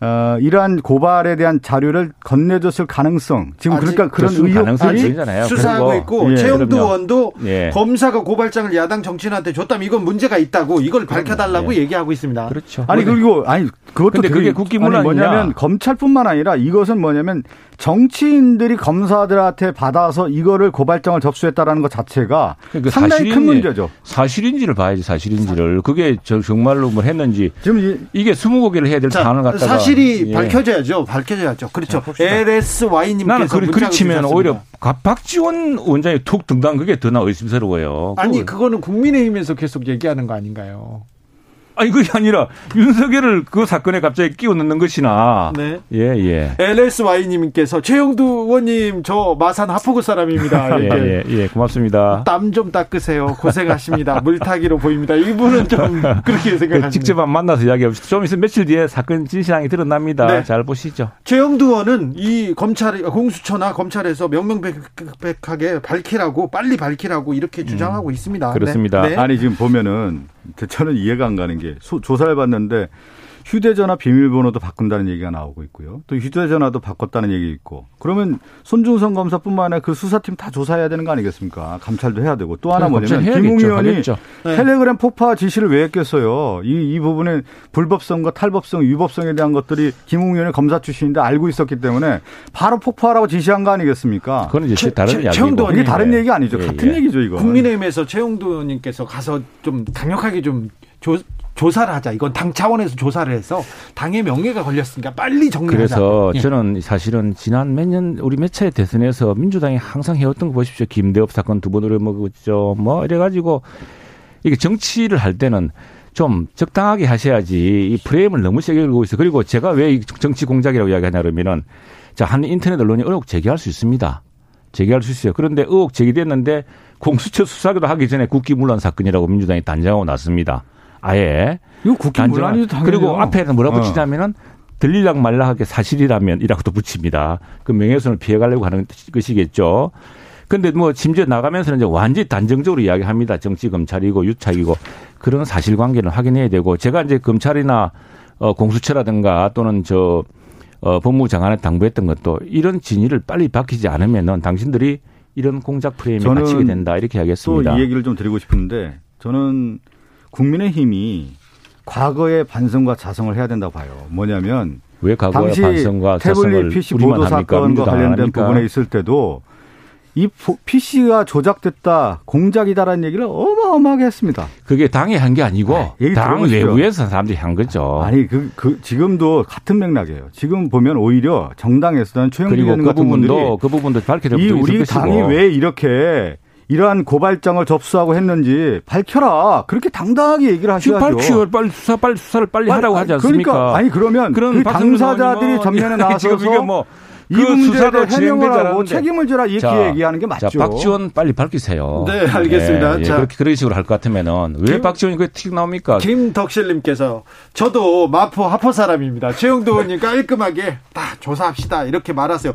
어, 이러한 고발에 대한 자료를 건네줬을 가능성 지금 그러니까 그런 의혹들이 수사하고 있고 예, 최영두 의원도 예. 검사가 고발장을 야당 정치인한테 줬다면 이건 문제가 있다고 이걸 밝혀달라고 예. 얘기하고 있습니다. 그렇죠. 아니 그리고 아니 그것도 되게 그게 국기문 뭐냐면 검찰뿐만 아니라 이것은 뭐냐면 정치인들이 검사들한테 받아서 이거를 고발장을 접수했다라는 것 자체가 그러니까 상당히 큰 문제죠. 사실인지를 봐야지 사실인지를 그게 정말로 뭐 했는지 지금 이, 게 스무 고개를 해야 될 사안을 갖다가 사실이 예. 밝혀져야죠. 밝혀져야죠. 그렇죠. LSY님께서 나는 그, 그렇게 치면 오히려 박지원 원장이 툭 등단 그게 더 나 의심스러워요. 아니 그거는 국민의힘에서 계속 얘기하는 거 아닌가요? 아니 그게 아니라 윤석열을 그 사건에 갑자기 끼워 넣는 것이나. 네. 예, 예. LSY님께서 최영두 의원님 저 마산 하포구 사람입니다. 예, 예, 예, 고맙습니다. 땀 좀 닦으세요. 고생하십니다. 물타기로 보입니다. 이분은 좀 그렇게 생각합니다. 직접 만나서 이야기해보시죠. 좀 있으면 며칠 뒤에 사건 진실황이 드러납니다. 네. 잘 보시죠. 최영두 의원은 이 검찰 공수처나 검찰에서 명명백백하게 밝히라고 빨리 밝히라고 이렇게 주장하고 음, 있습니다. 그렇습니다. 네. 아니 지금 보면은 저는 이해가 안 가는 게 소, 조사를 받는데 휴대전화 비밀번호도 바꾼다는 얘기가 나오고 있고요. 또 휴대전화도 바꿨다는 얘기 있고. 그러면 손중성 검사뿐만 아니라 그 수사팀 다 조사해야 되는 거 아니겠습니까? 감찰도 해야 되고. 또 하나 뭐냐면 김웅 의원이 네. 텔레그램 폭파 지시를 왜 했겠어요? 이, 이 부분에 불법성과 탈법성, 위법성에 대한 것들이 김웅 의원이 검사 출신인데 알고 있었기 때문에 바로 폭파하라고 지시한 거 아니겠습니까? 그건 이제 다른 이야기고. 이게 다른 얘기 아니죠. 예, 같은 예. 얘기죠, 이거. 국민의힘에서 최용도 의원님께서 가서 좀 강력하게 좀 조, 조사를 하자. 이건 당 차원에서 조사를 해서 당의 명예가 걸렸으니까 빨리 정리하자. 그래서 예. 저는 사실은 지난 몇 년 우리 몇 차례 대선에서 민주당이 항상 해왔던 거 보십시오. 김대업 사건 두 번으로 먹었죠. 뭐 이래가지고 이게 정치를 할 때는 좀 적당하게 하셔야지 이 프레임을 너무 세게 걸고 있어. 그리고 제가 왜 정치 공작이라고 이야기하냐 그러면은 자, 한 인터넷 언론이 의혹 제기할 수 있습니다. 제기할 수 있어요. 그런데 의혹 제기됐는데 공수처 수사도 하기 전에 국기문란 사건이라고 민주당이 단정하고 났습니다. 아예. 이거 국회 논란이 그리고 앞에는 뭐라고 어. 붙이냐면은 들리락 말락하게 사실이라면 이라고도 붙입니다. 그 명예훼손을 피해가려고 하는 것이겠죠. 근데 뭐 심지어 나가면서는 이제 완전히 단정적으로 이야기합니다. 정치 검찰이고 유착이고 그런 사실관계를 확인해야 되고 제가 이제 검찰이나 어 공수처라든가 또는 저 어, 법무부 장관에 당부했던 것도 이런 진위를 빨리 밝히지 않으면은 당신들이 이런 공작 프레임에 갇히게 된다 이렇게 하겠습니다. 또 이 얘기를 좀 드리고 싶은데 저는 국민의힘이 과거의 반성과 자성을 해야 된다고 봐요. 뭐냐면 왜 과거의 반성과 태블릿 PC 보도 사건과 관련된 부분에 있을 때도 이 PC가 조작됐다, 공작이다라는 얘기를 어마어마하게 했습니다. 그게 당이 한 게 아니고 네, 당 외부에서 사람들이 한 거죠. 아니 그, 그 지금도 같은 맥락이에요. 지금 보면 오히려 정당에서는 최영두 의원 그 같은 분들이 그 부분도 밝히려고 이 우리 당이 왜 이렇게 이러한 고발장을 접수하고 했는지 밝혀라. 그렇게 당당하게 얘기를 하셔야죠. 밝히요. 빨리 수사, 빨리 수사를 빨리 하라고 하지 않습니까? 그러니까 아니 그러면 그 당사자들이 전면에 나서서 뭐 이 그 문제를 해명을 하고 책임을 져라 이렇게 자, 얘기하는 게 맞죠. 자, 박지원 빨리 밝히세요. 네, 알겠습니다. 네, 자, 그렇게 그런 식으로 할 것 같으면은 왜 김, 박지원이 그게 튀 나옵니까? 김덕실님께서 저도 마포 하포 사람입니다. 최영도 의원님 깔끔하게 다 조사합시다 이렇게 말하세요.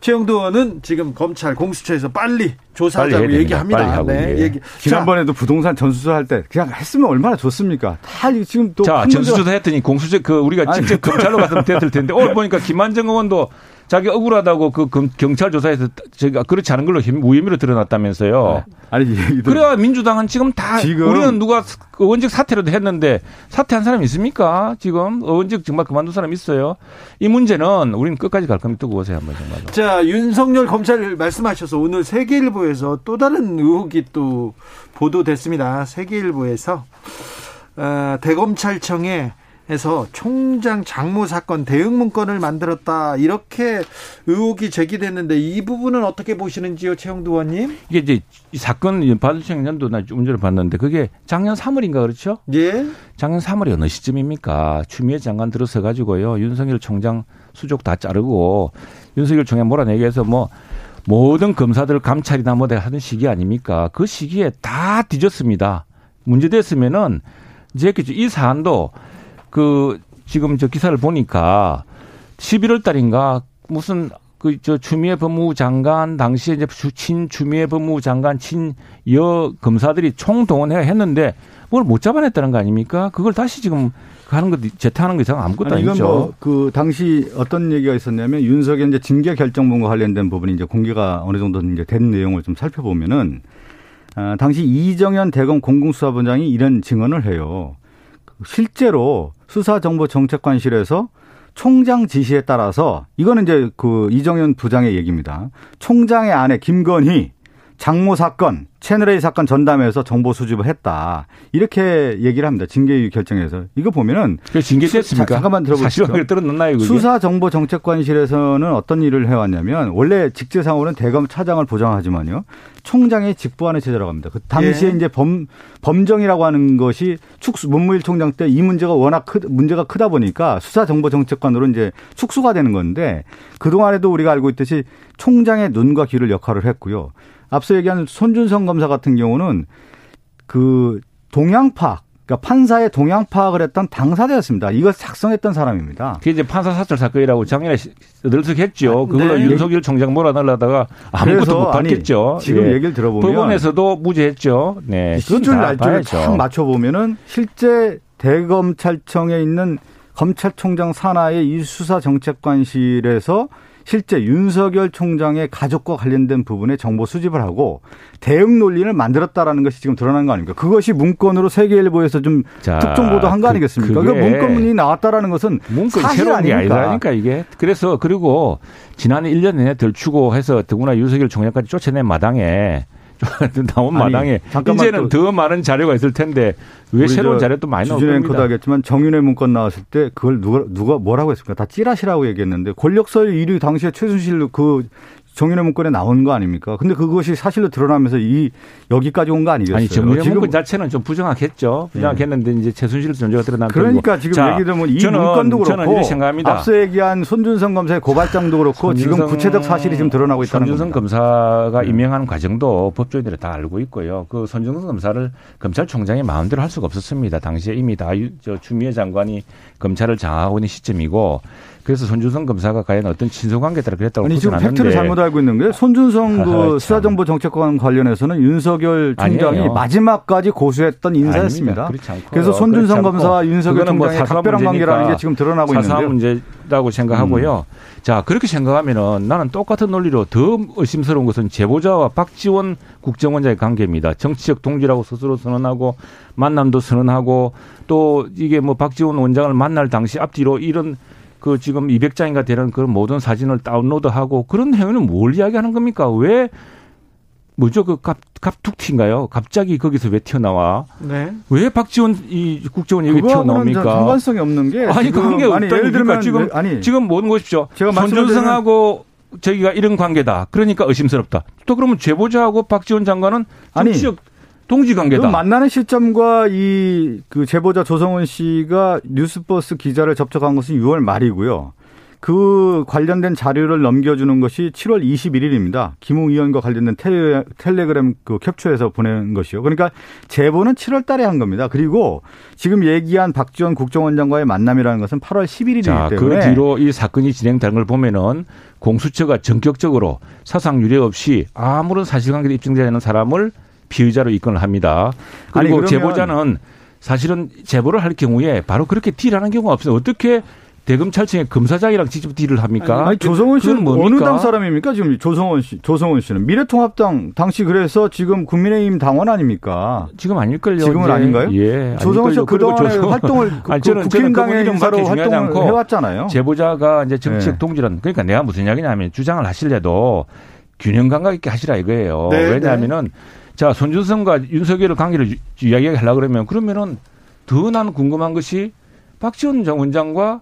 최영도 의원은 지금 검찰 공수처에서 빨리 조사하자고 빨리 얘기합니다. 네, 예. 얘기. 지난번에도 부동산 전수조사 할 때 그냥 했으면 얼마나 좋습니까? 다 지금 또 자, 전수조사 했더니 공수처 그 우리가 직접 아니, 검찰로 갔으면 됐을 텐데 오늘 보니까 김한정 의원도 자기 억울하다고 그 경찰 조사에서 제가 그렇지 않은 걸로 무혐의로 드러났다면서요. 네. 아니, 그래야 민주당은 지금 다 지금 우리는 누가 의원직 사퇴라도 했는데 사퇴한 사람 있습니까? 지금 의원직 정말 그만둔 사람 있어요. 이 문제는 우리는 끝까지 갈 겁니다. 두고 보세요 한번 정말. 자 윤석열 검찰 말씀하셔서 오늘 세계일보 에서 또 다른 의혹이 또 보도됐습니다. 세계일보에서 어, 대검찰청에 해서 총장 장모 사건 대응 문건을 만들었다 이렇게 의혹이 제기됐는데 이 부분은 어떻게 보시는지요, 최영두 의원님? 이게 이제 이 사건 바둑청 년도 나 운전을 봤는데 그게 작년 3월인가 그렇죠? 예. 작년 3월이 어느 시점입니까? 추미애 장관 들어서 가지고요 윤석열 총장 수족 다 자르고 윤석열 총장 몰아내기 위해서 뭐 모든 검사들 감찰이나 뭐 하는 시기 아닙니까? 그 시기에 다 뒤졌습니다. 문제됐으면은 이제 이 사안도 그 지금 저 기사를 보니까 11월 달인가 무슨 그 저 추미애 법무부 장관 당시에 이제 친 추미애 법무부 장관 친 여 검사들이 총동원해 했는데 뭘못 잡아냈다는 거 아닙니까? 그걸 다시 지금 하는 것 재타하는 거 이상 아무것도 아니, 아니죠. 뭐 그 당시 어떤 얘기가 있었냐면 윤석열 이제 징계 결정문과 관련된 부분이 이제 공개가 어느 정도 이제 된 내용을 좀 살펴보면은 아, 당시 이정현 대검 공공수사본장이 이런 증언을 해요. 실제로 수사정보정책관실에서 총장 지시에 따라서 이거는 이제 그 이정현 부장의 얘기입니다. 총장의 아내 김건희 장모 사건, 채널A 사건 전담해서 정보 수집을 했다. 이렇게 얘기를 합니다. 징계 결정에서. 이거 보면은. 그 징계됐습니까? 잠깐만 들어보시죠. 사실을 수사정보정책관실에서는 어떤 일을 해왔냐면 원래 직제상으로는 대검 차장을 보장하지만요. 총장의 직부하는 체제라고 합니다. 그 당시에 예. 이제 범, 범정이라고 하는 것이 축수, 문무일 총장 때 이 문제가 워낙 크, 문제가 크다 보니까 수사정보정책관으로 이제 축소가 되는 건데 그동안에도 우리가 알고 있듯이 총장의 눈과 귀를 역할을 했고요. 앞서 얘기한 손준성 검사 같은 경우는 그 동양 파악 그러니까 판사의 동양 파악을 했던 당사자였습니다. 이걸 작성했던 사람입니다. 그게 이제 판사 사찰 사건이라고 작년에 늘석했죠. 그걸로 네. 윤석열 총장 몰아달라다가 아무것도 못 받겠죠. 지금 예. 얘기를 들어보면 법원에서도 무죄했죠. 네. 시줄 날짜를 딱 맞춰보면은 실제 대검찰청에 있는 검찰총장 산하의 이 수사 정책관실에서 실제 윤석열 총장의 가족과 관련된 부분에 정보 수집을 하고 대응 논리를 만들었다라는 것이 지금 드러난 거 아닙니까? 그것이 문건으로 세계일보에서 좀 자, 특종 보도한 거 그, 아니겠습니까? 그, 그러니까 문건이 나왔다라는 것은 문건 사실 새로운 게 아니라니까 이게. 그래서 그리고 지난해 1년 내내 덜추고 해서 더구나 윤석열 총장까지 쫓아낸 마당에 나온 아니, 마당에 이제는 더 많은 자료가 있을 텐데 왜 새로운 자료 또 많이 나옵니다. 주진 앵커도 하겠지만 정윤회 문건 나왔을 때 그걸 누가 누가 뭐라고 했습니까? 다 찌라시라고 얘기했는데 권력서열 1위 당시에 최순실 그 정윤회 문건에 나온 거 아닙니까? 근데 그것이 사실로 드러나면서 이 여기까지 온 거 아니겠어요? 아니 정윤회 문건 자체는 좀 부정하겠죠. 부정하겠는데 네. 이제 최순실 전제가 드러난 그러니까 지금 자, 얘기 들으면 이 저는, 문건도 그렇고 생각합니다. 앞서 얘기한 손준성 검사의 고발장도 그렇고 지금 구체적 사실이 지금 드러나고 있다는 손준성 겁니다. 검사가 네. 임명하는 과정도 법조인들이 다 알고 있고요. 그 손준성 검사를 검찰총장이 마음대로 할 수가 없었습니다. 당시에 이미 다저 추미애 장관이 검찰을 장악하고 있는 시점이고 그래서 손준성 검사가 과연 어떤 친소관계에 따라 그랬다고 아니 지금 팩트를 잘못 알고 있는 게 손준성 그 수사정보 정책관 관련해서는 윤석열 총장이 아니에요. 마지막까지 고수했던 인사였습니다. 그래서 손준성 검사와 윤석열 뭐 총장의 뭐 각별한 관계라는 게 지금 드러나고 있는데요. 문제라고 생각하고요. 음. 자 그렇게 생각하면은 나는 똑같은 논리로 더 의심스러운 것은 제보자와 박지원 국정원장의 관계입니다. 정치적 동지라고 스스로 선언하고 만남도 선언하고 또 이게 뭐 박지원 원장을 만날 당시 앞뒤로 이런 그 지금 200장인가 되는 그런 모든 사진을 다운로드하고 그런 행위는 뭘 이야기하는 겁니까? 왜 뭐죠 그 갑, 갑툭튀인가요? 갑자기 거기서 왜 튀어나와? 네. 왜 박지원 이 국정원 얘기 튀어나옵니까? 상관성이 없는 게 아니 관계 없다니까 지금 아니 지금 모든 것이죠. 제가 손준성하고 저기가 이런 관계다. 그러니까 의심스럽다. 또 그러면 제보자하고 박지원 장관은 정치적 아니, 동지 관계다. 만나는 시점과 이 그 제보자 조성원 씨가 뉴스버스 기자를 접촉한 것은 6월 말이고요. 그 관련된 자료를 넘겨주는 것이 7월 21일입니다. 김웅 의원과 관련된 텔레, 텔레그램 그 캡처해서 보낸 것이요. 그러니까 제보는 7월 달에 한 겁니다. 그리고 지금 얘기한 박지원 국정원장과의 만남이라는 것은 8월 11일이기 자, 그 때문에 그 뒤로 이 사건이 진행되는 걸 보면은 공수처가 전격적으로 사상 유례 없이 아무런 사실관계도 입증되지 않는 사람을 피의자로 입건을 합니다. 그리고 아니, 제보자는 사실은 제보를 할 경우에 바로 그렇게 딜하는 경우가 없어요. 어떻게 대검찰청의 검사장이랑 직접 딜을 합니까? 아니, 조성원 씨는 어느 당 사람입니까? 지금 조성원 씨, 조성원 씨는 미래통합당 당시 그래서 지금 국민의힘 당원 아닙니까? 지금 아닐걸요. 지금은 예. 아닌가요? 예. 조성원 씨가 그동안에 조성... 활동을 아니, 그 저는, 국힘당의 인사로 활동을 않고 해왔잖아요. 제보자가 이제 정치적 네. 동지란 그러니까 내가 무슨 이야기냐면 주장을 하실래도 균형 감각 있게 하시라 이거예요. 네, 왜냐하면은 네. 자, 손준성과 윤석열의 관계를 이야기하려고 그러면 그러면은 더 나는 궁금한 것이 박지원 원장과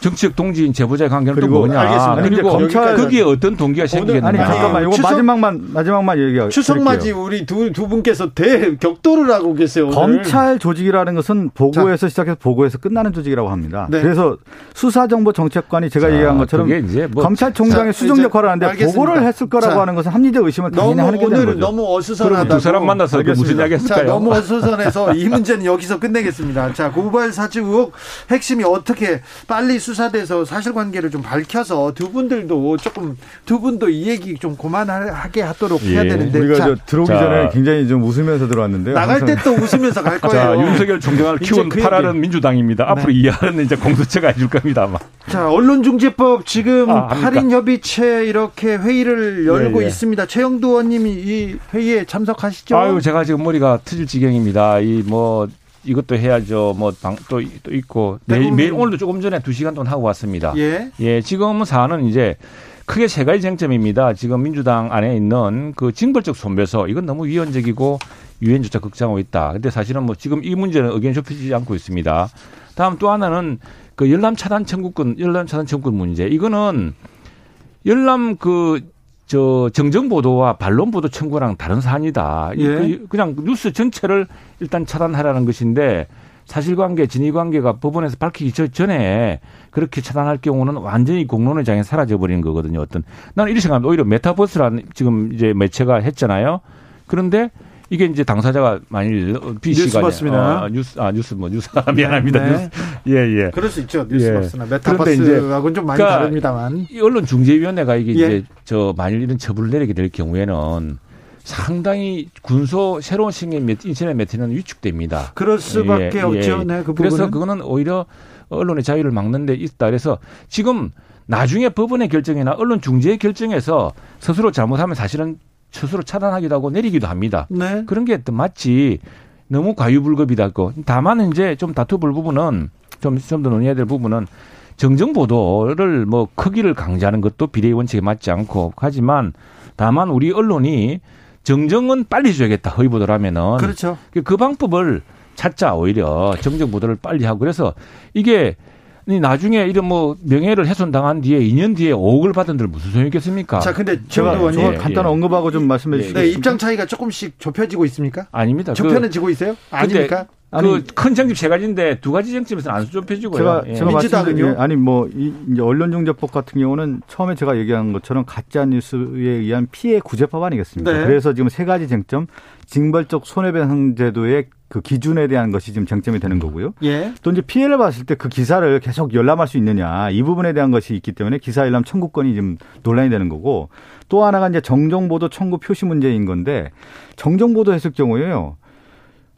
정치적 동지인 제보자의 관계는 또 뭐냐. 알겠습니다. 그리고 검찰 거기에 어떤 동기가 생기겠는가. 아니, 잠깐만. 이거 추석, 마지막만, 마지막만 얘기하요 추석 맞이 우리 두, 두 분께서 대 격돌을 하고 계세요. 오늘. 검찰 조직이라는 것은 보고에서 자. 시작해서 보고에서 끝나는 조직이라고 합니다. 네. 그래서 수사정보 정책관이 제가 자, 얘기한 것처럼 뭐 검찰총장의 자, 수정 역할을 하는데 알겠습니다. 보고를 했을 거라고 하는 것은 합리적 의심을 당연히 하게 되는 거죠. 너무 어수선하다. 두 사람 만나서 그 무슨 이야기 했을까요? 너무 어수선해서 이 문제는 여기서 끝내겠습니다. 자, 고발 사주 의혹 핵심이 어떻게 빨리 수사돼서 사실관계를 좀 밝혀서 두 분들도 조금 두 분도 이 얘기 좀 그만하게 하도록 해야 예. 되는데 우리가 자, 들어오기 자, 전에 굉장히 좀 웃으면서 들어왔는데요. 나갈 때 또 웃으면서 갈 거예요. 자, 윤석열 총장을 키운 그 파라는 얘기. 민주당입니다. 앞으로 네. 이하는 이제 공수처가 해줄 겁니다, 아마. 자, 언론중재법 지금 아? 8인 협의체 이렇게 회의를 열고 예, 예. 있습니다. 최영두 의원님이 이 회의에 참석하시죠? 아유, 제가 지금 머리가 터질 지경입니다. 이뭐 이것도 해야죠. 뭐방또 또 있고 네, 매일, 매일 오늘도 조금 전에 두 시간 동안 하고 왔습니다. 예. 예, 지금 사안은 이제 크게 세 가지 쟁점입니다. 지금 민주당 안에 있는 그 징벌적 손배소 이건 너무 위헌적이고 유엔조차 극장하고 있다. 근데 사실은 뭐 지금 이 문제는 의견이 좁혀지지 않고 있습니다. 다음 또 하나는 그 열람 차단 청구권, 열람 차단 청구권 문제. 이거는 열람 그 저 정정 보도와 반론 보도 청구랑 다른 사안이다. 이 예. 그 그냥 뉴스 전체를 일단 차단하라는 것인데 사실관계, 진위관계가 법원에서 밝히기 저- 전에 그렇게 차단할 경우는 완전히 공론의 장에 사라져 버리는 거거든요. 어떤 나는 이렇게 생각합니다. 오히려 메타버스라는 지금 이제 매체가 했잖아요. 그런데 이게 이제 당사자가 만일 B 씨가 뉴스버스입니다. 어, 뉴스 아 뉴스 뭐 뉴스 미안합니다. 네. 뉴스 예 예. 그럴 수 있죠. 예. 뉴스버스나 이제 메타버스하고는 좀 많이 그러니까 다릅니다만. 이 언론중재위원회가 이게 예. 이제 저 만일 이런 처분을 내리게 될 경우에는 상당히 군소 새로운 매- 인터넷 매체는 위축됩니다. 그럴 수밖에 예, 없죠. 예. 네, 그 그래서. 그거는 오히려 언론의 자유를 막는 데 있다. 그래서 지금 나중에 법원의 결정이나 언론 중재의 결정에서 스스로 잘못하면 사실은 스스로 차단하기도 하고 내리기도 합니다. 네. 그런 게또 마치 너무 과유불급이다고. 다만 이제 좀 다투볼 부분은 좀 좀 더 논의해야 될 부분은 정정 보도를 뭐 크기를 강조하는 것도 비례 원칙에 맞지 않고 하지만 다만 우리 언론이 정정은 빨리 줘야겠다 허위 보도라면은 그렇죠. 그- 그 방법을 찾자 오히려 정정 보도를 빨리 하고 그래서 이게 이 나중에 이런 뭐 명예를 훼손당한 뒤에 2년 뒤에 5억을 받은 들 무슨 소용이 있겠습니까? 자, 근데 제가 최영두 의원님. 정말 예, 간단한 예. 언급하고 좀 말씀해 예, 주시겠습니까? 네, 입장 차이가 조금씩 좁혀지고 있습니까? 아닙니다. 그- 좁혀지고 있어요? 아닙니까? 그큰 쟁점 세 가지인데 두 가지 쟁점에서는 안 좁혀지고요. 제가 예. 제가 민주당은요? 아니 뭐 이, 이제 언론중재법 같은 경우는 처음에 제가 얘기한 것처럼 가짜 뉴스에 의한 피해 구제법 아니겠습니까? 네. 그래서 지금 세 가지 쟁점 징벌적 손해배상 제도의 그 기준에 대한 것이 지금 쟁점이 되는 거고요. 예. 또 이제 피해를 봤을 때 그 기사를 계속 열람할 수 있느냐 이 부분에 대한 것이 있기 때문에 기사 열람 청구권이 지금 논란이 되는 거고 또 하나가 이제 정정보도 청구 표시 문제인 건데 정정보도 했을 경우에요.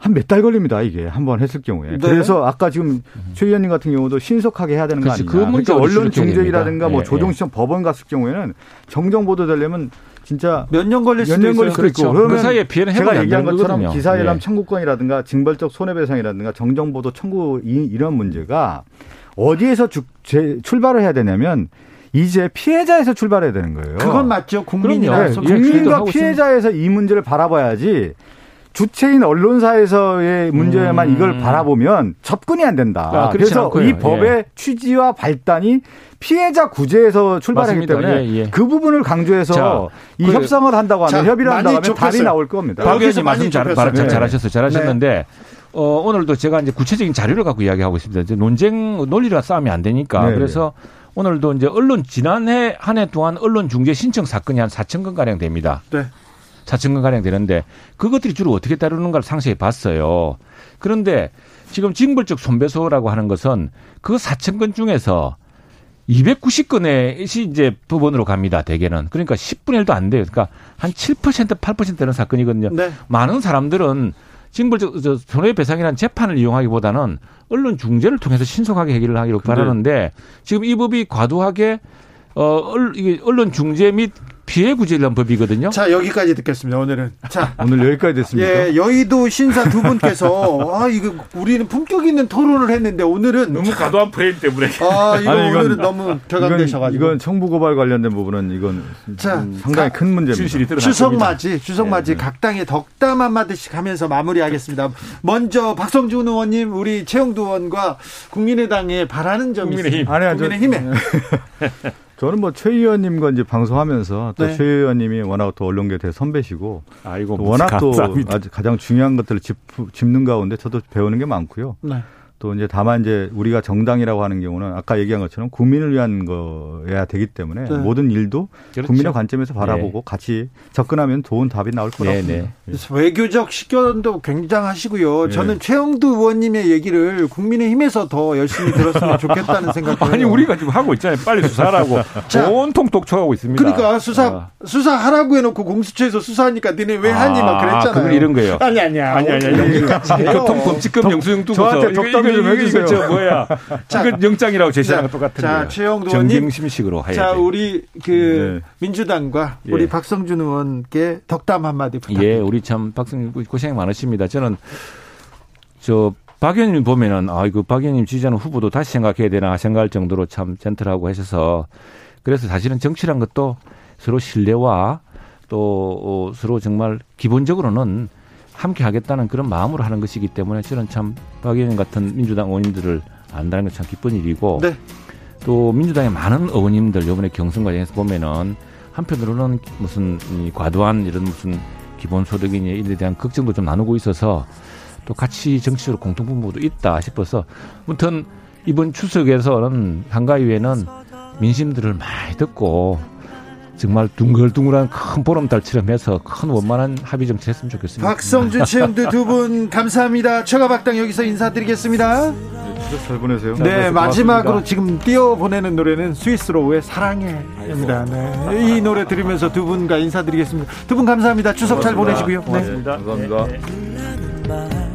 한 몇 달 걸립니다 이게 한 번 했을 경우에 네. 그래서 아까 지금 최 의원님 같은 경우도 신속하게 해야 되는 거 그렇지. 아니냐 그 그러니까 언론 지적해야 중재이라든가 됩니다. 뭐 예, 조정시험 법원 갔을 경우에는 정정 보도 되려면 진짜 몇 년 걸릴 수도 몇년 있어요. 걸릴 수도 있고 그렇죠. 그러면 그 사이에 피해는 제가 안 얘기한 것처럼 거거든요. 기사 열람 예. 청구권이라든가 징벌적 손해배상이라든가 정정보도 청구 이, 이런 문제가 어디에서 주, 제, 출발을 해야 되냐면 이제 피해자에서 출발해야 되는 거예요. 그건 맞죠. 그럼요. 네, 소- 예, 국민과 피해자에서 이 문제를 바라봐야지 주체인 언론사에서의 문제만 음. 이걸 바라보면 접근이 안 된다. 아, 그래서 않고요. 이 법의 예. 취지와 발단이 피해자 구제에서 출발하기 맞습니다. 때문에 예, 예. 그 부분을 강조해서 자, 이 그- 협상을 한다고 하면 자, 협의를 한다고 하면 답이 좁혔어요. 나올 겁니다. 박 의원님 말씀 많이 잘. 잘, 네. 잘하셨어요. 잘하셨는데 어, 오늘도 제가 이제 구체적인 자료를 갖고 이야기하고 있습니다. 이제 논쟁 논리라 싸움이 안 되니까 네. 그래서 오늘도 이제 언론 지난해 한 해 동안 언론 중재 신청 사건이 한 4천 건 가량 됩니다. 네. 4천 건 가량 되는데 그것들이 주로 어떻게 다루는가를 상세히 봤어요. 그런데 지금 징벌적 손배소라고 하는 것은 그 4천 건 중에서 290건의 이제 법원으로 갑니다. 대개는. 그러니까 10분의 1도 안 돼요. 그러니까 한 7% 8% 되는 사건이거든요. 네. 많은 사람들은 징벌적 저 손해배상이라는 재판을 이용하기보다는 언론 중재를 통해서 신속하게 해결을 하기를 바라는데 지금 이 법이 과도하게 어 언론 중재 및 피해 구제를 한 법이거든요. 자, 여기까지 듣겠습니다. 오늘은. 자, 오늘 여기까지 됐습니까? 예, 여의도 신사 두 분께서 아, 이거 우리는 품격 있는 토론을 했는데 오늘은 과도한 프레임 때문에. 아, 이거 아니, 이건- 오늘은 너무 격앙되셔 가지고. 이건 청부 고발 관련된 부분은 이건 자, 음, 상당히 큰 문제입니다. 추석 맞이, 추석 네, 맞이 각 당의 덕담 한 마디씩 하면서 마무리하겠습니다. 먼저 박성준 의원님, 우리 최영두 의원과 국민의당에 바라는 점이 국민의힘. 저- 국민의힘에. 저는 뭐 최 의원님과 이제 방송하면서 또 네. 최 의원님이 워낙 또 언론계 대 선배시고 아이고 또 워낙 또. 아주 가장 중요한 것들을 짚, 짚는 가운데 저도 배우는 게 많고요. 네. 또 이제 다만 이제 우리가 정당이라고 하는 경우는 아까 얘기한 것처럼 국민을 위한 거여야 되기 때문에 네. 모든 일도 그렇죠. 국민의 관점에서 바라보고 네. 같이 접근하면 좋은 답이 나올 거라고 네, 네. 그래서 외교적 식견도 굉장하시고요. 네. 저는 최영두 의원님의 얘기를 국민의힘에서 더 열심히 들었으면 좋겠다는 생각. 아니 우리가 지금 하고 있잖아요. 빨리 수사하라고 온통 독촉하고 있습니다. 그러니까 수사 아. 수사하라고 해놓고 공수처에서 수사하니까 니네 왜 하니 막 아, 그랬잖아요. 그걸 이런 거예요. 아니 아니야. 아니 아니 아니. 교통범칙금 영수증 두고서 저한테 덕담 좀 해주세요. 이거 저 뭐야? 자, 이거 영장이라고 제시하는 것 똑같은 자, 자 최영도 의원님. 정경심식으로 해야 자, 우리 그 네. 민주당과 예. 우리 박성준 의원께 덕담 한마디 부탁드립니다. 예, 우리 참 박성준 고생 많으십니다. 저는 저 박 의원님 보면은 아이고 박 의원님 지지하는 후보도 다시 생각해야 되나 생각할 정도로 참 젠틀하고 하셔서 그래서 사실은 정치란 것도 서로 신뢰와 또 어, 서로 정말 기본적으로는 함께 하겠다는 그런 마음으로 하는 것이기 때문에 저는 참박 의원 같은 민주당 의원님들을 안다는 건 참 기쁜 일이고 네. 또 민주당의 많은 의원님들 이번에 경선 과정에서 보면은 한편으로는 무슨 과도한 이런 무슨 기본 소득이니 이에 대한 걱정도 좀 나누고 있어서 또 같이 정치적으로 공통분모도 있다 싶어서 아무튼 이번 추석에서는 한가위에는 민심들을 많이 듣고 정말 둥글둥글한 큰 보름달처럼 해서 큰 원만한 합의 정치 했으면 좋겠습니다. 박성준, 최영두 두 분 감사합니다. 최가박당 여기서 인사드리겠습니다. 네, 잘 보내세요. 네, 마지막으로 지금 띄워 보내는 노래는 스위스로우의 사랑해입니다. 네, 이 노래 들으면서 두 분과 인사드리겠습니다. 두 분 감사합니다. 추석 잘 보내시고요. 네. 고맙습니다. 네. 감사합니다.